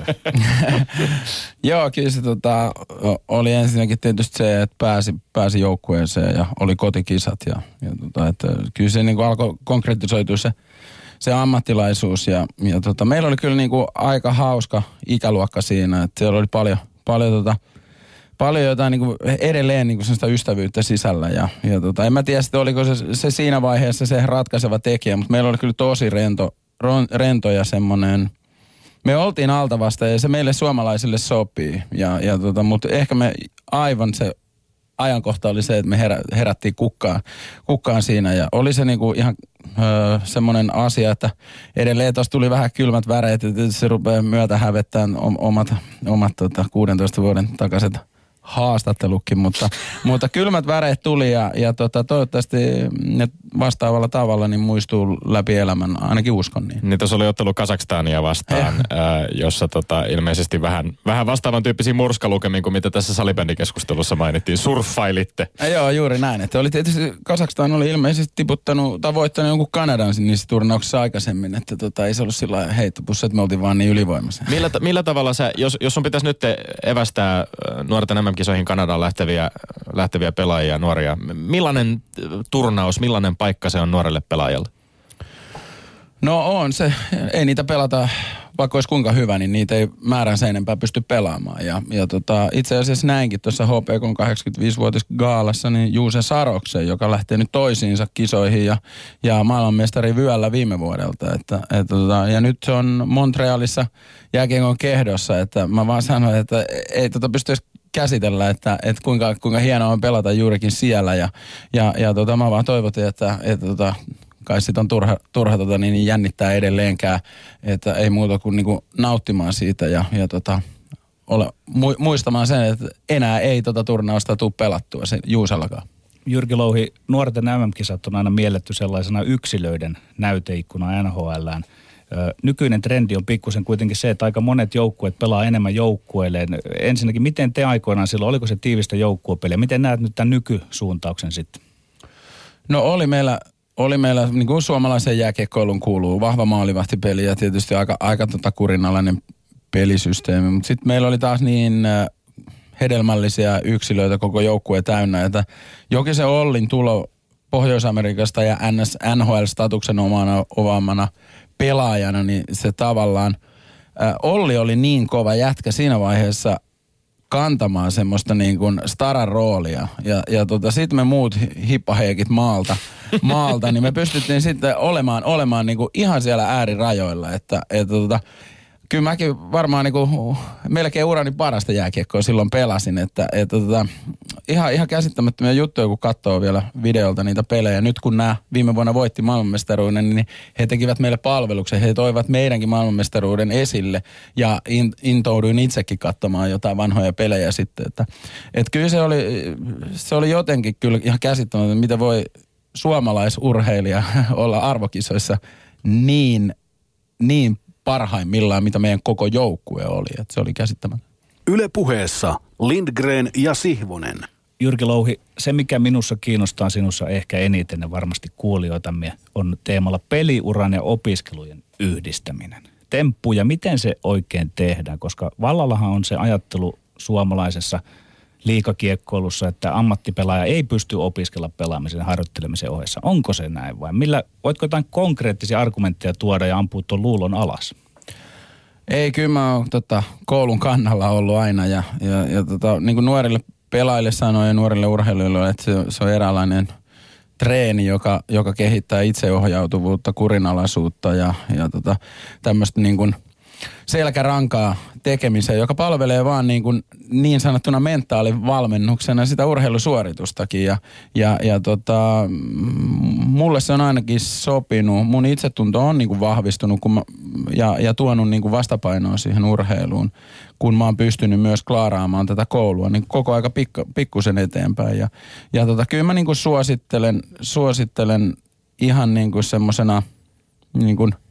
<laughs> Joo, kyllä se tota, oli ensinnäkin tietysti se, että pääsi, pääsi joukkueeseen ja oli kotikisat. Ja, ja tota, että kyllä se niin alkoi konkretisoitua se, se ammattilaisuus. Ja, ja tota, meillä oli kyllä niin kuin aika hauska ikäluokka siinä, että siellä oli paljon, paljon tota, paljon jotain niin kuin edelleen niin kuin sellaista ystävyyttä sisällä. Ja, ja tota, en mä tiedä, sitten oliko se, se siinä vaiheessa se ratkaiseva tekijä, mutta meillä oli kyllä tosi rento, ron, rento ja semmoinen, me oltiin altavasta ja se meille suomalaisille sopii. Ja, ja tota, mutta ehkä me aivan se ajankohta oli se, että me herä, herättiin kukkaan, kukkaan siinä ja oli se niinku ihan öö, semmoinen asia, että edelleen tuossa tuli vähän kylmät väreet, että se rupeaa myötä hävettämään omat, omat tota, 16 vuoden takaiset haastattelukin, mutta, mutta kylmät väreet tuli ja, ja tota, toivottavasti ne vastaavalla tavalla niin muistuu läpi elämän, ainakin uskon niin. Niin tuossa oli ottelu Kazakstania vastaan, ää, jossa tota, ilmeisesti vähän, vähän vastaavan tyyppisiä murskalukemiin kuin mitä tässä salibändikeskustelussa mainittiin. Surffailitte. Ja joo, juuri näin. Että oli tietysti, Kazakstan oli ilmeisesti tiputtanut, tavoittanut jonkun Kanadan niissä turnauksissa aikaisemmin, että tota, ei se ollut sillä heittopussi, että me oltiin vaan niin ylivoimaisia. Millä, millä tavalla sä, jos, jos sun pitäisi nyt evästää nuorten MM-kisoihin Kanadaan lähteviä, lähteviä pelaajia, nuoria, millainen turnaus, millainen paikka se on nuorelle pelaajalle? No on se. Ei niitä pelata, vaikka olisi kuinka hyvä, niin niitä ei määränsä enempää pysty pelaamaan. Ja, ja tota, itse asiassa näinkin tuossa HPK 85-vuotis gaalassa, niin Juuse Saroksen, joka lähtee nyt toisiinsa kisoihin ja, ja maailmanmestari vyöllä viime vuodelta. Että, et, tota, ja nyt se on Montrealissa jääkiekon kehdossa, että mä vaan sanoin, että ei tota pystyisi käsitellä, että, että kuinka, kuinka hienoa on pelata juurikin siellä. Ja, ja, ja tota, mä vaan toivotin, että, että tota, kai sit on turha, turha tota, niin jännittää edelleenkään, että ei muuta kuin, niin kuin nauttimaan siitä ja, ja tota, ole, mu, muistamaan sen, että enää ei tota turnausta tule pelattua sen Juusallakaan. Jyrki Louhi, nuorten MM-kisat on aina mielletty sellaisena yksilöiden näyteikkuna NHLään. Nykyinen trendi on pikkusen kuitenkin se, että aika monet joukkueet pelaa enemmän joukkueilleen. Ensinnäkin, miten te aikoinaan silloin, oliko se tiivistä joukkuepeliä? Miten näet nyt tämän nykysuuntauksen sitten? No oli meillä oli meillä, niin kuin suomalaisen jääkiekkoilun kuuluu, vahva maalivahtipeli ja tietysti aika, aika tota kurinalainen pelisysteemi. Mutta sitten meillä oli taas niin hedelmällisiä yksilöitä koko joukkue täynnä, että Jokisen Ollin tulo Pohjois-Amerikasta ja NHL-statuksen omana, ovaamana pelaajana, niin se tavallaan, Olli oli niin kova jätkä siinä vaiheessa – kantamaan semmoista niin kuin staran roolia. Ja, ja tota, sitten me muut hippaheikit maalta, <laughs> maalta, niin me pystyttiin sitten olemaan, olemaan niin kuin ihan siellä äärirajoilla. Että, että tota, kyllä mäkin varmaan niinku, melkein urani parasta jääkiekkoa silloin pelasin, että, että tota, ihan, ihan käsittämättömiä juttuja, kun katsoo vielä videolta niitä pelejä. Nyt kun nämä viime vuonna voitti maailmanmestaruuden, niin he tekivät meille palveluksen. He toivat meidänkin maailmanmestaruuden esille ja in, intouduin itsekin katsomaan jotain vanhoja pelejä sitten. Että, että kyllä se oli, se oli jotenkin kyllä ihan käsittämätöntä, mitä voi suomalaisurheilija olla arvokisoissa niin, niin parhaimmillaan, mitä meidän koko joukkue oli. Että se oli käsittämätöntä. Yle puheessa Lindgren ja Sihvonen. Jyrki Louhi, se mikä minussa kiinnostaa sinussa ehkä eniten ja varmasti kuulijoitamme on teemalla peliuran ja opiskelujen yhdistäminen. Temppu ja miten se oikein tehdään, koska vallallahan on se ajattelu suomalaisessa liikakiekkoilussa, että ammattipelaaja ei pysty opiskella pelaamisen harjoittelemisen ohessa. Onko se näin vai millä, voitko jotain konkreettisia argumentteja tuoda ja ampua tuon luulon alas? Ei, kyllä mä oon tota, koulun kannalla ollut aina ja, ja, ja tota, niin kuin nuorille pelaajille sanoin ja nuorille urheilijoille, että se, se on eräänlainen treeni, joka, joka kehittää itseohjautuvuutta, kurinalaisuutta ja, ja tota, tämmöistä niin kuin selkärankaa tekemiseen, joka palvelee vaan niin, kuin niin sanottuna mentaalivalmennuksena sitä urheilusuoritustakin. Ja, ja, ja tota, mulle se on ainakin sopinut. Mun itsetunto on niin kuin vahvistunut kun mä, ja, ja tuonut niin kuin vastapainoa siihen urheiluun, kun mä oon pystynyt myös klaaraamaan tätä koulua niin koko aika pikku, pikkusen eteenpäin. Ja, ja tota, kyllä mä niin kuin suosittelen, suosittelen ihan niin kuin semmosena niin kuin –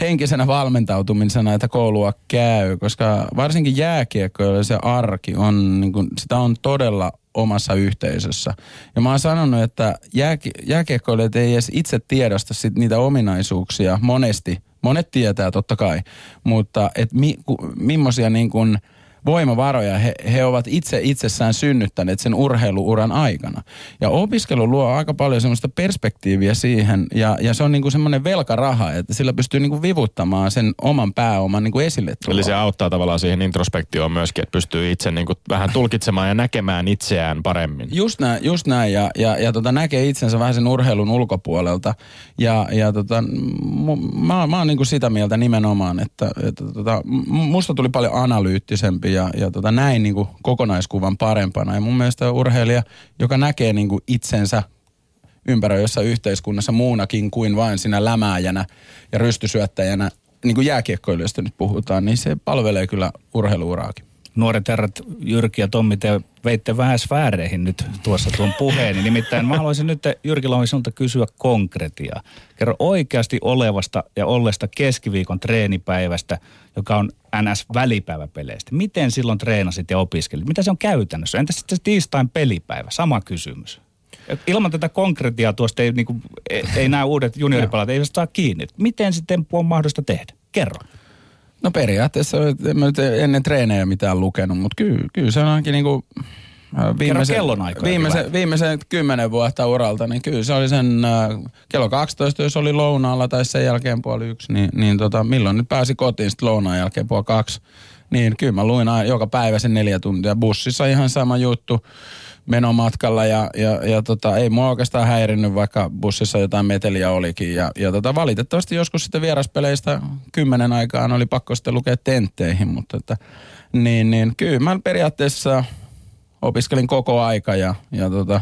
henkisenä valmentautumisena, että koulua käy, koska varsinkin jääkiekkoilla se arki on, niin kuin, sitä on todella omassa yhteisössä. Ja mä oon sanonut, että jääki, jääkiekkoilijat ei edes itse tiedosta sit niitä ominaisuuksia monesti. Monet tietää totta kai, mutta et mi, millaisia niin kuin – voimavaroja he, he ovat itse itsessään synnyttäneet sen urheiluuran aikana. Ja opiskelu luo aika paljon semmoista perspektiiviä siihen ja, ja se on niinku semmoinen velkaraha, että sillä pystyy niinku vivuttamaan sen oman pääoman niinku esille tuloa. Eli se auttaa tavallaan siihen introspektioon myöskin, että pystyy itse niinku vähän tulkitsemaan ja näkemään itseään paremmin. Just näin, just näin ja, ja, ja tota, näkee itsensä vähän sen urheilun ulkopuolelta. Ja, ja tota, mä, mä oon niinku sitä mieltä nimenomaan, että, että tota, musta tuli paljon analyyttisempi ja, ja tota, näin niin kuin kokonaiskuvan parempana. Ja mun mielestä urheilija, joka näkee niin kuin itsensä ympäröivässä yhteiskunnassa muunakin kuin vain sinä lämääjänä ja rystysyöttäjänä, niin kuin jääkiekkoilijoista nyt puhutaan, niin se palvelee kyllä urheiluuraakin. Nuoret herrat Jyrki ja Tommi, te veitte vähän sfääreihin nyt tuossa tuon puheeni. Nimittäin mä haluaisin nyt Jyrki Lohi sinulta kysyä konkretiaa. Kerro oikeasti olevasta ja ollesta keskiviikon treenipäivästä, joka on NS-välipäiväpeleistä. Miten silloin treenasit ja opiskelit? Mitä se on käytännössä? Entäs sitten tiistain pelipäivä? Sama kysymys. Ilman tätä konkretiaa tuosta ei, niin kuin, ei, ei nämä uudet junioripelat ei saa kiinni. Miten sitten on mahdollista tehdä? Kerro. No periaatteessa en mä nyt ennen treenejä mitään lukenut, mutta kyllä, kyllä se on ainakin niinku äh, viimeisen, kellonaikoja viimeisen, viimeisen kymmenen vuotta uralta, niin kyllä se oli sen äh, kello 12, jos oli lounaalla tai sen jälkeen puoli yksi, niin, niin tota, milloin nyt pääsi kotiin sitten lounaan jälkeen puoli kaksi. Niin kyllä mä luin aina joka päivä sen neljä tuntia. Bussissa ihan sama juttu menomatkalla ja, ja, ja tota, ei mua oikeastaan häirinnyt, vaikka bussissa jotain meteliä olikin. Ja, ja tota, valitettavasti joskus sitten vieraspeleistä kymmenen aikaan oli pakko sitten lukea tentteihin, mutta että, niin, niin kyllä mä periaatteessa opiskelin koko aika ja, ja tota,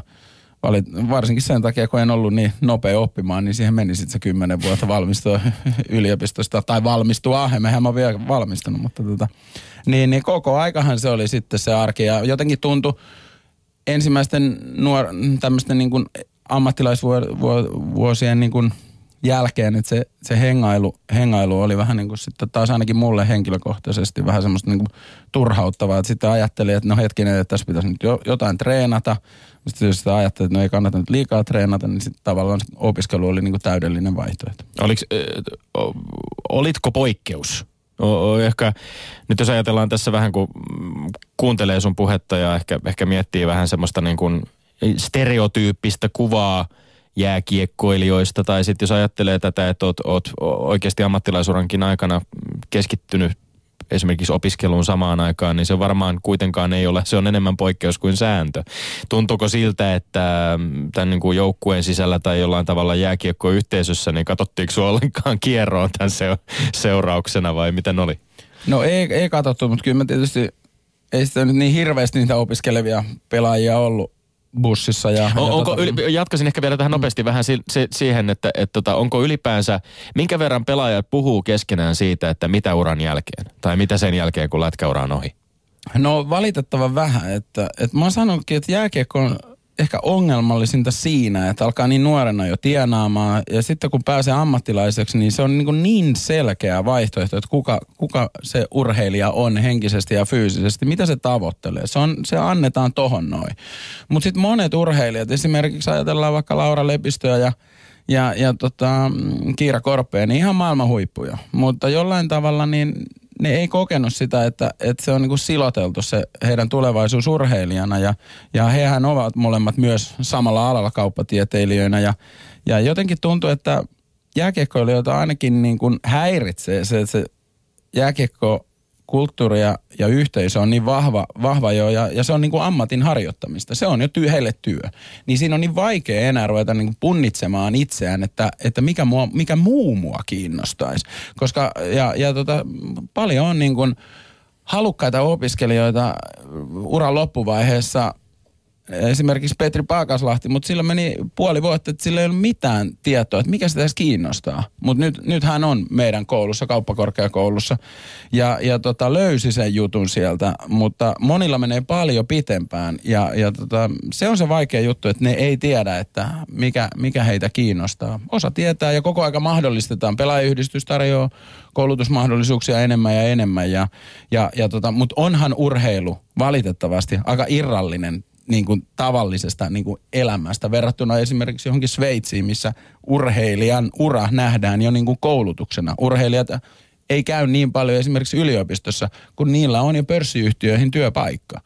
valit, varsinkin sen takia, kun en ollut niin nopea oppimaan, niin siihen meni sitten se kymmenen vuotta valmistua <laughs> yliopistosta, tai valmistua, emmehän mä vielä valmistunut, mutta tota, niin, niin koko aikahan se oli sitten se arki, ja jotenkin tuntui ensimmäisten nuor, tämmöisten niin kuin ammattilaisvuosien niin kuin jälkeen, että se, se hengailu, hengailu oli vähän niin kuin sitten taas ainakin mulle henkilökohtaisesti vähän semmoista niin kuin turhauttavaa. Että sitten ajattelin, että no hetkinen, että tässä pitäisi nyt jo, jotain treenata. Sitten jos sitä ajattelin, että no ei kannata nyt liikaa treenata, niin sitten tavallaan opiskelu oli niin kuin täydellinen vaihtoehto. Oliks, äh, olitko poikkeus? O, ehkä, nyt jos ajatellaan tässä vähän, kun kuuntelee sun puhetta ja ehkä, ehkä miettii vähän semmoista niin kuin stereotyyppistä kuvaa jääkiekkoilijoista, tai sitten jos ajattelee tätä, että oot, oot oikeasti ammattilaisurankin aikana keskittynyt esimerkiksi opiskeluun samaan aikaan, niin se varmaan kuitenkaan ei ole, se on enemmän poikkeus kuin sääntö. Tuntuuko siltä, että mm, tämän niin kuin joukkueen sisällä tai jollain tavalla jääkiekkoyhteisössä, niin katsottiinko sinua ollenkaan kierroon tämän se, seurauksena vai miten oli? No ei, ei katsottu, mutta kyllä mä tietysti ei sitä nyt niin hirveästi niitä opiskelevia pelaajia ollut bussissa. Ja, on, ja onko, tota, yli, jatkaisin ehkä vielä tähän nopeasti mm. vähän si, si, siihen, että et, tota, onko ylipäänsä, minkä verran pelaajat puhuu keskenään siitä, että mitä uran jälkeen, tai mitä sen jälkeen, kun lätkäura on ohi? No valitettavan vähän, että, että mä oon sanonutkin, että jääkiekko on ehkä ongelmallisinta siinä, että alkaa niin nuorena jo tienaamaan ja sitten kun pääsee ammattilaiseksi, niin se on niin, niin selkeä vaihtoehto, että kuka, kuka se urheilija on henkisesti ja fyysisesti, mitä se tavoittelee. Se, on, se annetaan tohon noin. Mutta sitten monet urheilijat, esimerkiksi ajatellaan vaikka Laura Lepistöä ja ja, ja tota, Kiira Korpea, niin ihan maailman huippuja. Mutta jollain tavalla niin ne ei kokenut sitä, että, että se on niin siloteltu se heidän tulevaisuus urheilijana ja, ja hehän ovat molemmat myös samalla alalla kauppatieteilijöinä ja, ja jotenkin tuntuu, että jääkiekkoilijoita ainakin niin kuin häiritsee se, että se jääkiekko kulttuuri ja, ja yhteisö on niin vahva, vahva jo ja, ja se on niin kuin ammatin harjoittamista. Se on jo työ, heille työ. Niin siinä on niin vaikea enää ruveta niin kuin punnitsemaan itseään, että, että mikä, mua, mikä muu mua kiinnostaisi. Koska ja, ja tota, paljon on niin kuin halukkaita opiskelijoita uran loppuvaiheessa esimerkiksi Petri Paakaslahti, mutta sillä meni puoli vuotta, että sillä ei ollut mitään tietoa, että mikä sitä edes kiinnostaa. Mutta nyt, nyt hän on meidän koulussa, kauppakorkeakoulussa, ja, ja tota, löysi sen jutun sieltä, mutta monilla menee paljon pitempään, ja, ja tota, se on se vaikea juttu, että ne ei tiedä, että mikä, mikä heitä kiinnostaa. Osa tietää, ja koko aika mahdollistetaan. Pelaajayhdistys tarjoaa koulutusmahdollisuuksia enemmän ja enemmän, ja, ja, ja tota, mutta onhan urheilu valitettavasti aika irrallinen niin kuin tavallisesta niin kuin elämästä verrattuna esimerkiksi johonkin Sveitsiin, missä urheilijan ura nähdään jo niin kuin koulutuksena. Urheilijat ei käy niin paljon esimerkiksi yliopistossa, kun niillä on jo pörssiyhtiöihin työpaikka.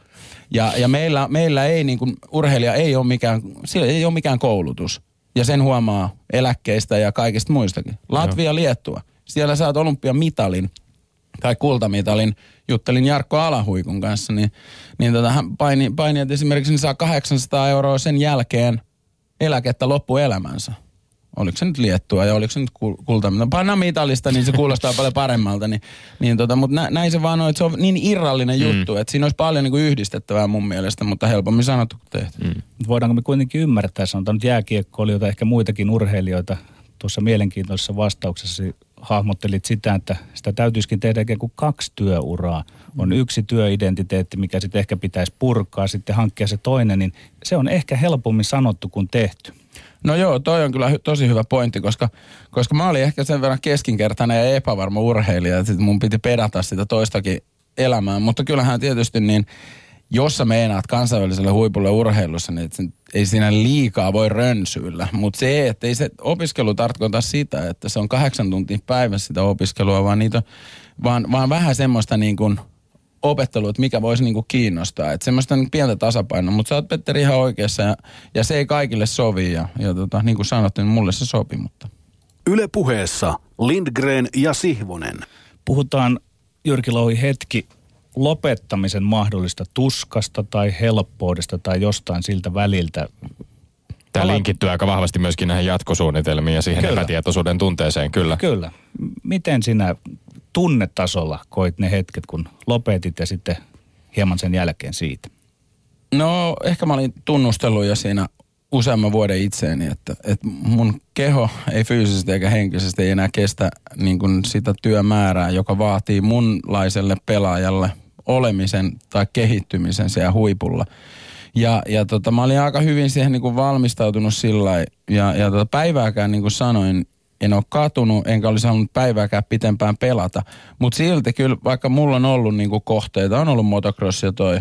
Ja, ja meillä, meillä ei niin kuin, urheilija ei ole mikään, sillä ei ole mikään koulutus. Ja sen huomaa eläkkeistä ja kaikista muistakin. Latvia, Liettua. Siellä saat olympiamitalin tai kultamitalin, juttelin Jarkko Alahuikun kanssa, niin, niin tota, hän paini, paini, että esimerkiksi niin saa 800 euroa sen jälkeen eläkettä loppuelämänsä. oliko se nyt Liettua ja oliko se nyt kul- kulta, no panna mitalista, niin se kuulostaa paljon paremmalta, niin, niin tota, mutta nä, näin se vaan on, että se on niin irrallinen juttu, mm. että siinä olisi paljon niin kuin yhdistettävää mun mielestä, mutta helpommin sanottu kuin tehty. Mm. Voidaanko me kuitenkin ymmärtää, sanotaan nyt jääkiekkoilijoita, ehkä muitakin urheilijoita, tuossa mielenkiintoisessa vastauksessa hahmottelit sitä, että sitä täytyisikin tehdä ikään kuin kaksi työuraa. On yksi työidentiteetti, mikä sitten ehkä pitäisi purkaa, sitten hankkia se toinen, niin se on ehkä helpommin sanottu kuin tehty. No joo, toi on kyllä hy- tosi hyvä pointti, koska, koska mä olin ehkä sen verran keskinkertainen ja epävarma urheilija, että sit mun piti pedata sitä toistakin elämää. Mutta kyllähän tietysti niin, jos sä meinaat kansainväliselle huipulle urheilussa, niin sen, ei siinä liikaa voi rönsyillä. Mutta se, että ei se opiskelu tarkoita sitä, että se on kahdeksan tuntia päivässä sitä opiskelua, vaan, niitä, vaan, vaan vähän semmoista niin kuin opettelua, että mikä voisi niinku kiinnostaa. Että semmoista niin pientä tasapainoa, mutta sä oot Petteri ihan oikeassa ja, ja se ei kaikille sovi ja, ja tota, niin kuin sanottu, niin mulle se sopi, mutta... Yle puheessa Lindgren ja Sihvonen. Puhutaan Jyrki Louhi hetki lopettamisen mahdollista tuskasta tai helppoudesta tai jostain siltä väliltä. Tämä linkittyy aika vahvasti myöskin näihin jatkosuunnitelmiin ja siihen Kyllä. epätietoisuuden tunteeseen, kyllä. Kyllä. Miten sinä tunnetasolla koit ne hetket, kun lopetit ja sitten hieman sen jälkeen siitä? No ehkä mä olin tunnustellut jo siinä useamman vuoden itseeni, että, että mun keho ei fyysisesti eikä henkisesti ei enää kestä niin kuin sitä työmäärää, joka vaatii munlaiselle pelaajalle olemisen tai kehittymisen siellä huipulla. Ja, ja tota, mä olin aika hyvin siihen niin kuin valmistautunut sillä ja, ja tota, päivääkään niin kuin sanoin, en ole katunut, enkä olisi halunnut päivääkään pitempään pelata. Mutta silti kyllä, vaikka mulla on ollut niin kuin kohteita, on ollut motocross ja toi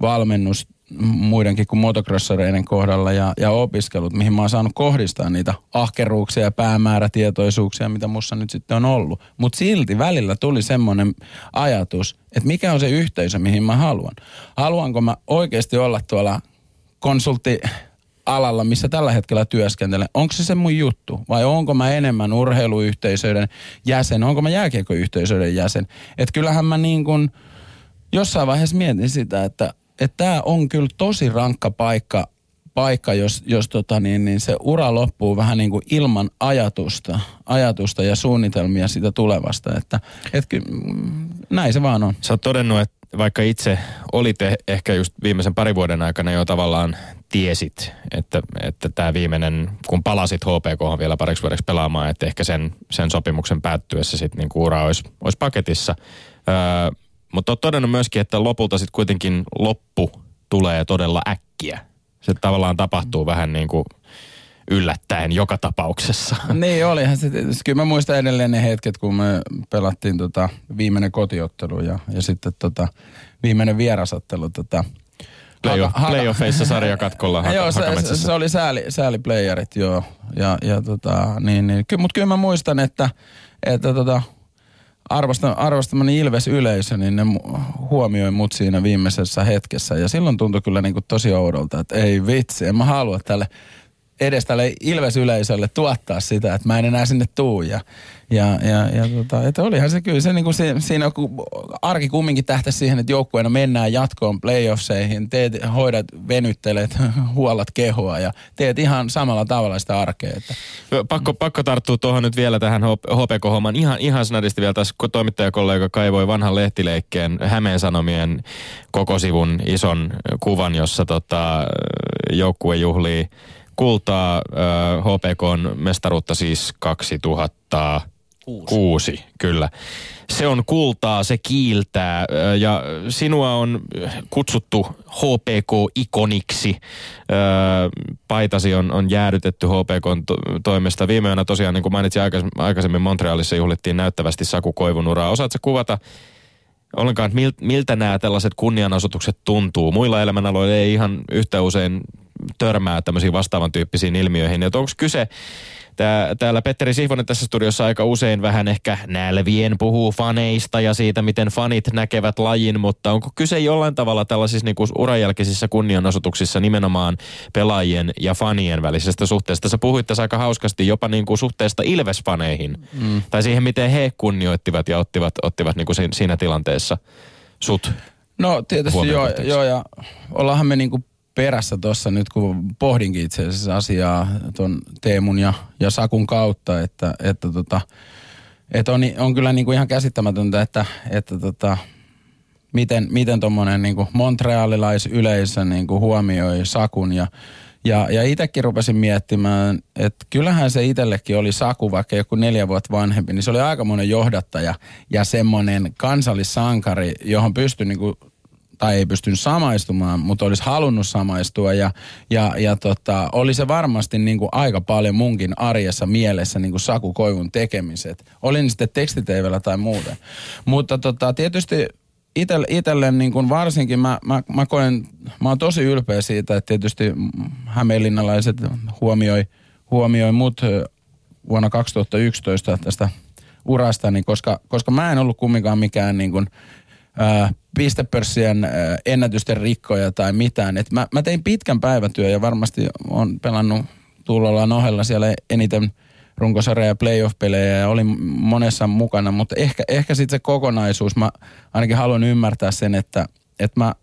valmennus muidenkin kuin motocrossereiden kohdalla ja, ja opiskelut, mihin mä oon saanut kohdistaa niitä ahkeruuksia ja päämäärätietoisuuksia, mitä mussa nyt sitten on ollut. Mutta silti välillä tuli semmoinen ajatus, että mikä on se yhteisö, mihin mä haluan. Haluanko mä oikeasti olla tuolla konsultti alalla, missä tällä hetkellä työskentelen, onko se se mun juttu? Vai onko mä enemmän urheiluyhteisöiden jäsen? Onko mä jääkiekoyhteisöiden jäsen? Että kyllähän mä niin kuin jossain vaiheessa mietin sitä, että tämä on kyllä tosi rankka paikka, paikka jos, jos tota niin, niin se ura loppuu vähän niin kuin ilman ajatusta, ajatusta ja suunnitelmia sitä tulevasta. Että et ky, näin se vaan on. Sä oot todennut, että vaikka itse olit eh- ehkä just viimeisen parin vuoden aikana jo tavallaan tiesit, että, että tämä viimeinen, kun palasit HPK vielä pariksi vuodeksi pelaamaan, että ehkä sen, sen sopimuksen päättyessä sitten niinku ura olisi, olisi paketissa. Öö, mutta oot todennut myöskin, että lopulta sitten kuitenkin loppu tulee todella äkkiä. Se tavallaan tapahtuu vähän niin kuin yllättäen joka tapauksessa. <laughs> Niin olihan se tietysti. Kyllä mä muistan edelleen ne hetket, kun me pelattiin tota viimeinen kotiottelu ja, ja sitten tota viimeinen vierasottelu tota, Playoff, playoffeissa sarjakatkolla <laughs> haka, joo, se, se, se, oli sääli, sääliplayerit, joo. Ja, ja tota, niin, niin. Ky, mutta kyllä mä muistan, että, että tota, arvosta, arvostamani Ilves-yleisö, niin ne huomioi mut siinä viimeisessä hetkessä. Ja silloin tuntui kyllä niin kuin tosi oudolta, että ei vitsi, en mä halua tälle edes tälle Ilves-yleisölle tuottaa sitä, että mä en enää sinne tuu. Ja, ja, ja, ja tota, että olihan se kyllä se niin kuin se, siinä kun arki kumminkin tähtäisi siihen, että joukkueena mennään jatkoon playoffseihin, teet, hoidat, venyttelet, <laughs> huolat kehoa ja teet ihan samalla tavalla sitä arkea. Että. Pakko, pakko tarttua tuohon nyt vielä tähän HPK-hommaan. Ihan, ihan snadisti vielä tässä kun toimittajakollega kaivoi vanhan lehtileikkeen Hämeen Sanomien koko sivun ison kuvan, jossa tota, joukkue juhlii kultaa äh, HPKn mestaruutta siis 2006, kyllä. Se on kultaa, se kiiltää ja sinua on kutsuttu HPK-ikoniksi. Paitasi on, on jäädytetty HPKn to- toimesta. Viime yönä tosiaan, niin kuin mainitsin aikaisemmin, Montrealissa juhlittiin näyttävästi Saku Koivun uraa. Osaatko kuvata ollenkaan, miltä nämä tällaiset kunnianosoitukset tuntuu? Muilla elämänaloilla ei ihan yhtä usein törmää tämmöisiin vastaavan tyyppisiin ilmiöihin. Että onko kyse, tää, täällä Petteri Sihvonen tässä studiossa aika usein vähän ehkä nälvien puhuu faneista ja siitä, miten fanit näkevät lajin, mutta onko kyse jollain tavalla tällaisissa niinku uranjälkeisissä kunnianosoituksissa nimenomaan pelaajien ja fanien välisestä suhteesta? Sä puhuit tässä aika hauskasti jopa niinku suhteesta Ilves-faneihin, mm. tai siihen, miten he kunnioittivat ja ottivat, ottivat niinku siinä tilanteessa sut. No tietysti joo, joo, ja ollaanhan me niinku perässä tuossa nyt, kun pohdinkin itse asiassa asiaa tuon Teemun ja, ja Sakun kautta, että, että, tota, että on, on kyllä niin kuin ihan käsittämätöntä, että, että tota, miten, miten tuommoinen niin montrealilaisyleisö niin kuin huomioi Sakun. Ja, ja, ja itsekin rupesin miettimään, että kyllähän se itsellekin oli Saku, vaikka joku neljä vuotta vanhempi, niin se oli aikamoinen johdattaja ja semmoinen kansallissankari, johon pystyi niin kuin tai ei pystynyt samaistumaan, mutta olisi halunnut samaistua ja, ja, ja tota, oli se varmasti niin kuin aika paljon munkin arjessa mielessä niin kuin Saku Koivun tekemiset. Oli ne sitten tekstiteivellä tai muuten. Mutta tota, tietysti itelle, itelle niin kuin varsinkin mä, mä, mä koen, mä oon tosi ylpeä siitä, että tietysti hämeenlinnalaiset huomioi, huomioi mut vuonna 2011 tästä urastani, koska, koska mä en ollut kumminkaan mikään niin kuin, ää, pistepörssien ennätysten rikkoja tai mitään. Et mä, mä tein pitkän päivätyön ja varmasti on pelannut tuulollaan ohella siellä eniten runkosarja- ja playoff-pelejä ja olin monessa mukana, mutta ehkä, ehkä sitten se kokonaisuus, mä ainakin haluan ymmärtää sen, että, että mä,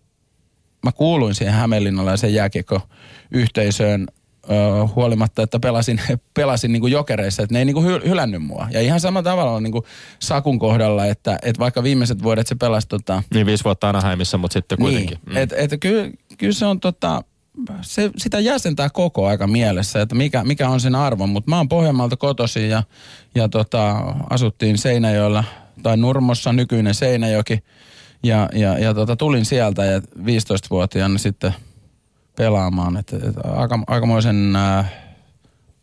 mä kuuluin siihen Hämeenlinnalaisen jääkiekko-yhteisöön ö, huolimatta, että pelasin, <laughs> pelasin niin kuin jokereissa, että ne ei niin kuin hy, hylännyt mua. Ja ihan sama tavalla niin kuin Sakun kohdalla, että, että vaikka viimeiset vuodet se pelasi tota... Niin viisi vuotta Anaheimissa, mutta sitten kuitenkin. Niin, mm. että et, kyllä, kyllä se on tota, se, sitä jäsentää koko aika mielessä, että mikä, mikä on sen arvo. Mutta mä oon Pohjanmaalta kotosi ja, ja tota, asuttiin Seinäjoella tai Nurmossa, nykyinen Seinäjoki. Ja, ja, ja tota, tulin sieltä ja 15-vuotiaana sitten pelaamaan. Et, et aika, aikamoisen äh,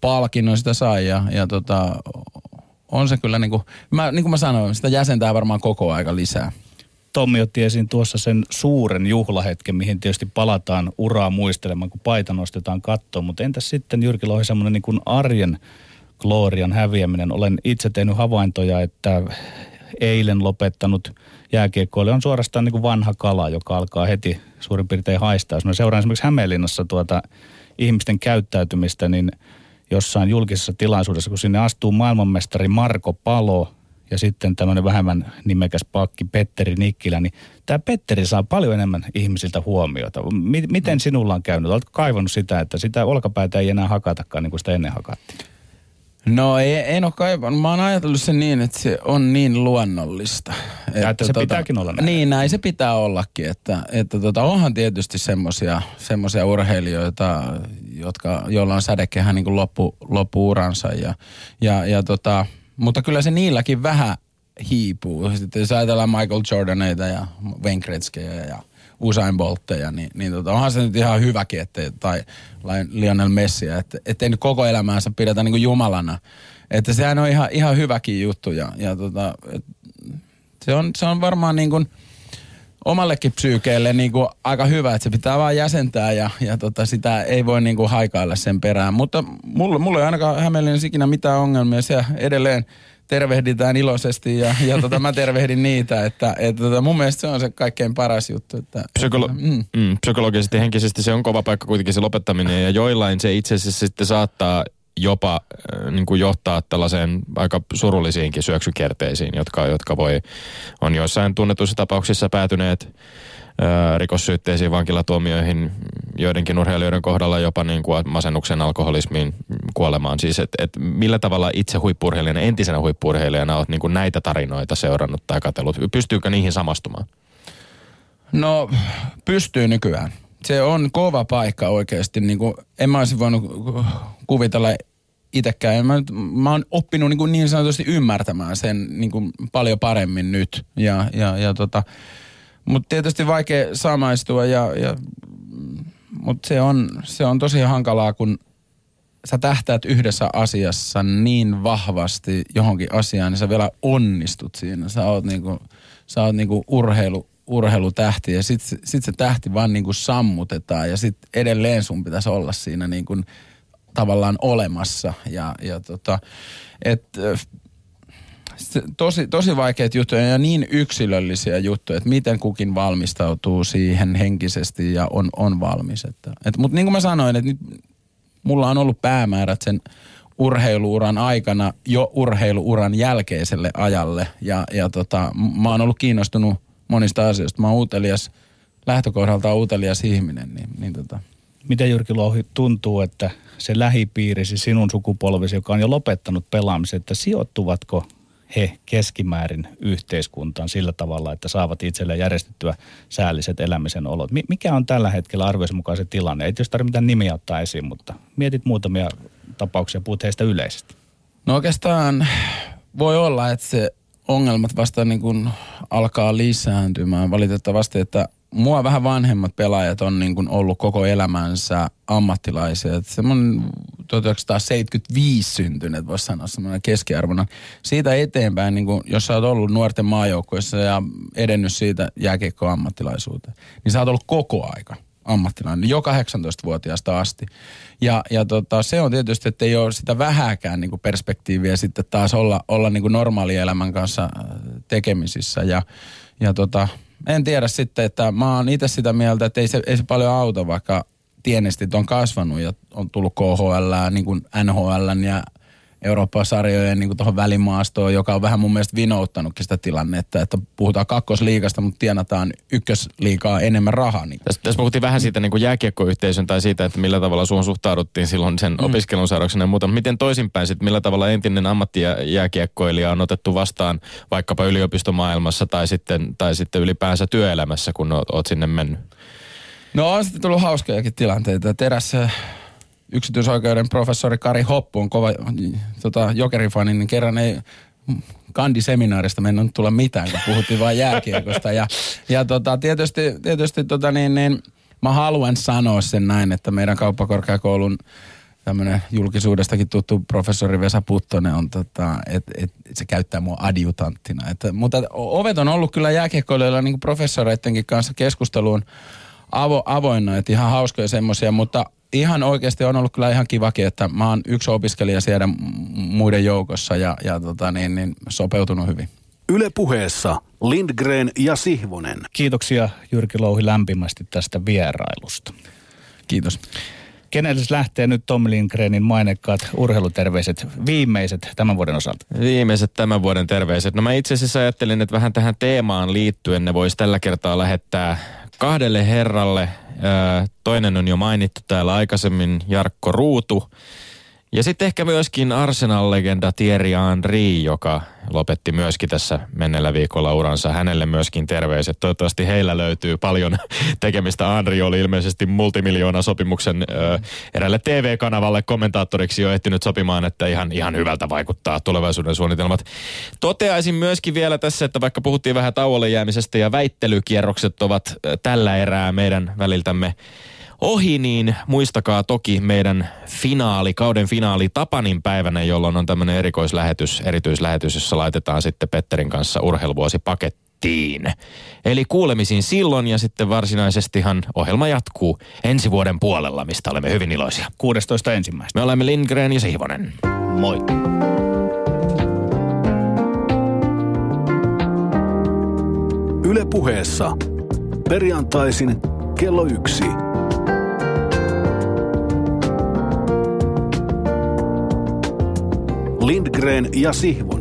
palkinnon sitä sai ja, ja tota, on se kyllä niin kuin, mä, niin kuin mä sanoin, sitä jäsentää varmaan koko aika lisää. Tommi otti esiin tuossa sen suuren juhlahetken, mihin tietysti palataan uraa muistelemaan, kun paita nostetaan kattoon. Mutta entäs sitten Jyrki Lohi semmoinen niin kuin arjen glorian häviäminen? Olen itse tehnyt havaintoja, että eilen lopettanut jääkiekkoille on suorastaan niin kuin vanha kala, joka alkaa heti suurin piirtein haistaa. Jos mä seuraan esimerkiksi Hämeenlinnassa tuota ihmisten käyttäytymistä, niin jossain julkisessa tilaisuudessa, kun sinne astuu maailmanmestari Marko Palo, ja sitten tämmöinen vähemmän nimekäs pakki Petteri Nikkilä, niin tämä Petteri saa paljon enemmän ihmisiltä huomiota. Miten sinulla on käynyt? Oletko kaivannut sitä, että sitä olkapäätä ei enää hakatakaan niin kuin sitä ennen hakattiin? No ei, en ole kaivannut. Mä oon ajatellut sen niin, että se on niin luonnollista. Ja että se tota, pitääkin olla näin. Niin, näin se pitää ollakin. Että, että tota, onhan tietysti semmosia, semmosia urheilijoita, jotka, joilla on sädekehä niin kuin loppu, loppuuransa. Ja, ja, ja tota, mutta kyllä se niilläkin vähän hiipuu. Sitten jos ajatellaan Michael Jordaneita ja Wayne Gretzkyä ja Usain Boltteja, niin, niin tota, onhan se nyt ihan hyväkin, että, tai Lionel Messiä, että ettei nyt koko elämäänsä pidetä niin kuin jumalana. Että sehän on ihan, ihan hyväkin juttu ja, ja tota, et, se, on, se on varmaan niin kuin omallekin psyykeelle niin kuin aika hyvä, että se pitää vaan jäsentää ja, ja tota, sitä ei voi niin kuin haikailla sen perään. Mutta mulla, mulla ei ainakaan Hämeenlinnassa ikinä mitään ongelmia. Se edelleen tervehditään iloisesti ja, ja tota, mä tervehdin niitä. Että, että tota, mun mielestä se on se kaikkein paras juttu. Että, Psykolo- että, mm. Mm, psykologisesti ja henkisesti se on kova paikka kuitenkin se lopettaminen ja joillain se itse asiassa sitten saattaa jopa äh, niin kuin johtaa tällaiseen aika surullisiinkin syöksykierteisiin, jotka, jotka voi, on joissain tunnetuissa tapauksissa päätyneet rikossyytteisiin, vankilatuomioihin, joidenkin urheilijoiden kohdalla jopa niin kuin masennuksen, alkoholismiin, kuolemaan. Siis, että et millä tavalla itse huippurheilijana, entisenä huippurheilijana olet niin kuin näitä tarinoita seurannut tai katsellut? Pystyykö niihin samastumaan? No, pystyy nykyään. Se on kova paikka oikeasti. Niin kuin, en mä olisi voinut kuvitella itsekään. Mä, mä oon oppinut niin, kuin niin sanotusti ymmärtämään sen niin kuin paljon paremmin nyt. Ja, ja, ja tota, mutta tietysti vaikea samaistua, ja, ja, mutta se on, se on tosi hankalaa, kun sä tähtäät yhdessä asiassa niin vahvasti johonkin asiaan, niin sä vielä onnistut siinä. Sä oot niinku, sä oot niinku urheilu, urheilutähti ja sit, sit se tähti vaan niinku sammutetaan ja sit edelleen sun pitäisi olla siinä niinku tavallaan olemassa. Ja, ja tota, et, tosi, tosi vaikeita juttuja ja niin yksilöllisiä juttuja, että miten kukin valmistautuu siihen henkisesti ja on, on valmis. Että, et, Mutta niin kuin mä sanoin, että nyt mulla on ollut päämäärät sen urheiluuran aikana jo urheiluuran jälkeiselle ajalle. Ja, ja tota, mä oon ollut kiinnostunut monista asioista. Mä oon utelias, lähtökohdalta utelias ihminen, niin, niin tota, Miten Jyrki Louhi tuntuu, että se lähipiirisi, sinun sukupolvisi, joka on jo lopettanut pelaamisen, että sijoittuvatko he keskimäärin yhteiskuntaan sillä tavalla, että saavat itselleen järjestettyä säälliset elämisen olot. Mikä on tällä hetkellä arvioisen mukaan se tilanne? Ei tietysti tarvitse mitään nimiä ottaa esiin, mutta mietit muutamia tapauksia, puhut heistä yleisesti. No oikeastaan voi olla, että se ongelmat vasta niin kuin alkaa lisääntymään valitettavasti, että mua vähän vanhemmat pelaajat on niin kuin ollut koko elämänsä ammattilaisia. Että semmoinen 1975 syntyneet, voisi sanoa semmoinen keskiarvona. Siitä eteenpäin, niin kuin, jos sä oot ollut nuorten maajoukkueessa ja edennyt siitä jääkiekko-ammattilaisuuteen, niin sä oot ollut koko aika ammattilainen, jo 18-vuotiaasta asti. Ja, ja tota, se on tietysti, että ei ole sitä vähäkään niin kuin perspektiiviä sitten taas olla, olla niin kuin normaalielämän kanssa äh, tekemisissä. Ja, ja tota, en tiedä sitten, että mä oon itse sitä mieltä, että ei se, ei se paljon auta, vaikka tienestit on kasvanut ja on tullut KHL, niin kuin NHL ja Eurooppa-sarjojen niin tuohon välimaastoon, joka on vähän mun mielestä vinouttanutkin sitä tilannetta, että puhutaan kakkosliikasta, mutta tienataan ykkösliikaa enemmän rahaa. Niin. Tässä, tässä puhuttiin vähän siitä niin kuin jääkiekkoyhteisön tai siitä, että millä tavalla suun suhtauduttiin silloin sen mm. opiskelun seurauksena ja muuta. Miten toisinpäin sitten, millä tavalla entinen ammattijääkiekkoilija on otettu vastaan vaikkapa yliopistomaailmassa tai sitten, tai sitten ylipäänsä työelämässä, kun oot, oot sinne mennyt? No on sitten tullut hauskojakin tilanteita. Terässä yksityisoikeuden professori Kari Hoppu on kova tota, jokerifani, niin kerran ei kandiseminaarista mennyt tulla mitään, kun puhuttiin vain jääkiekosta. Ja, ja tota, tietysti, tietysti tota, niin, niin, mä haluan sanoa sen näin, että meidän kauppakorkeakoulun tämmöinen julkisuudestakin tuttu professori Vesa Puttonen on, tota, että et, se käyttää mua adjutanttina. Et, mutta ovet on ollut kyllä jääkiekkoilijoilla niin professoreittenkin kanssa keskusteluun avo, avoinna, että ihan hauskoja semmoisia, mutta ihan oikeasti on ollut kyllä ihan kivakin, että mä oon yksi opiskelija siellä muiden joukossa ja, ja tota niin, niin sopeutunut hyvin. Yle puheessa Lindgren ja Sihvonen. Kiitoksia Jyrki Louhi lämpimästi tästä vierailusta. Kiitos. Kenelle lähtee nyt Tom Lindgrenin mainekkaat urheiluterveiset viimeiset tämän vuoden osalta? Viimeiset tämän vuoden terveiset. No mä itse asiassa ajattelin, että vähän tähän teemaan liittyen ne voisi tällä kertaa lähettää kahdelle herralle. Toinen on jo mainittu täällä aikaisemmin, Jarkko Ruutu. Ja sitten ehkä myöskin Arsenal-legenda Thierry Henry, joka lopetti myöskin tässä mennellä viikolla uransa. Hänelle myöskin terveiset. Toivottavasti heillä löytyy paljon <laughs> tekemistä. Henry oli ilmeisesti multimiljoona sopimuksen ö, erälle TV-kanavalle kommentaattoriksi jo ehtinyt sopimaan, että ihan, ihan hyvältä vaikuttaa tulevaisuuden suunnitelmat. Toteaisin myöskin vielä tässä, että vaikka puhuttiin vähän tauolle jäämisestä ja väittelykierrokset ovat tällä erää meidän väliltämme ohi, niin muistakaa toki meidän finaali, kauden finaali Tapanin päivänä, jolloin on tämmöinen erikoislähetys, erityislähetys, jossa laitetaan sitten Petterin kanssa urheiluvuosi pakettiin. Eli kuulemisiin silloin ja sitten varsinaisestihan ohjelma jatkuu ensi vuoden puolella, mistä olemme hyvin iloisia. 16. ensimmäistä. Me olemme Lindgren ja Sihvonen. Moi. Yle puheessa. Perjantaisin kello yksi. Lindgren ja Sihvonen.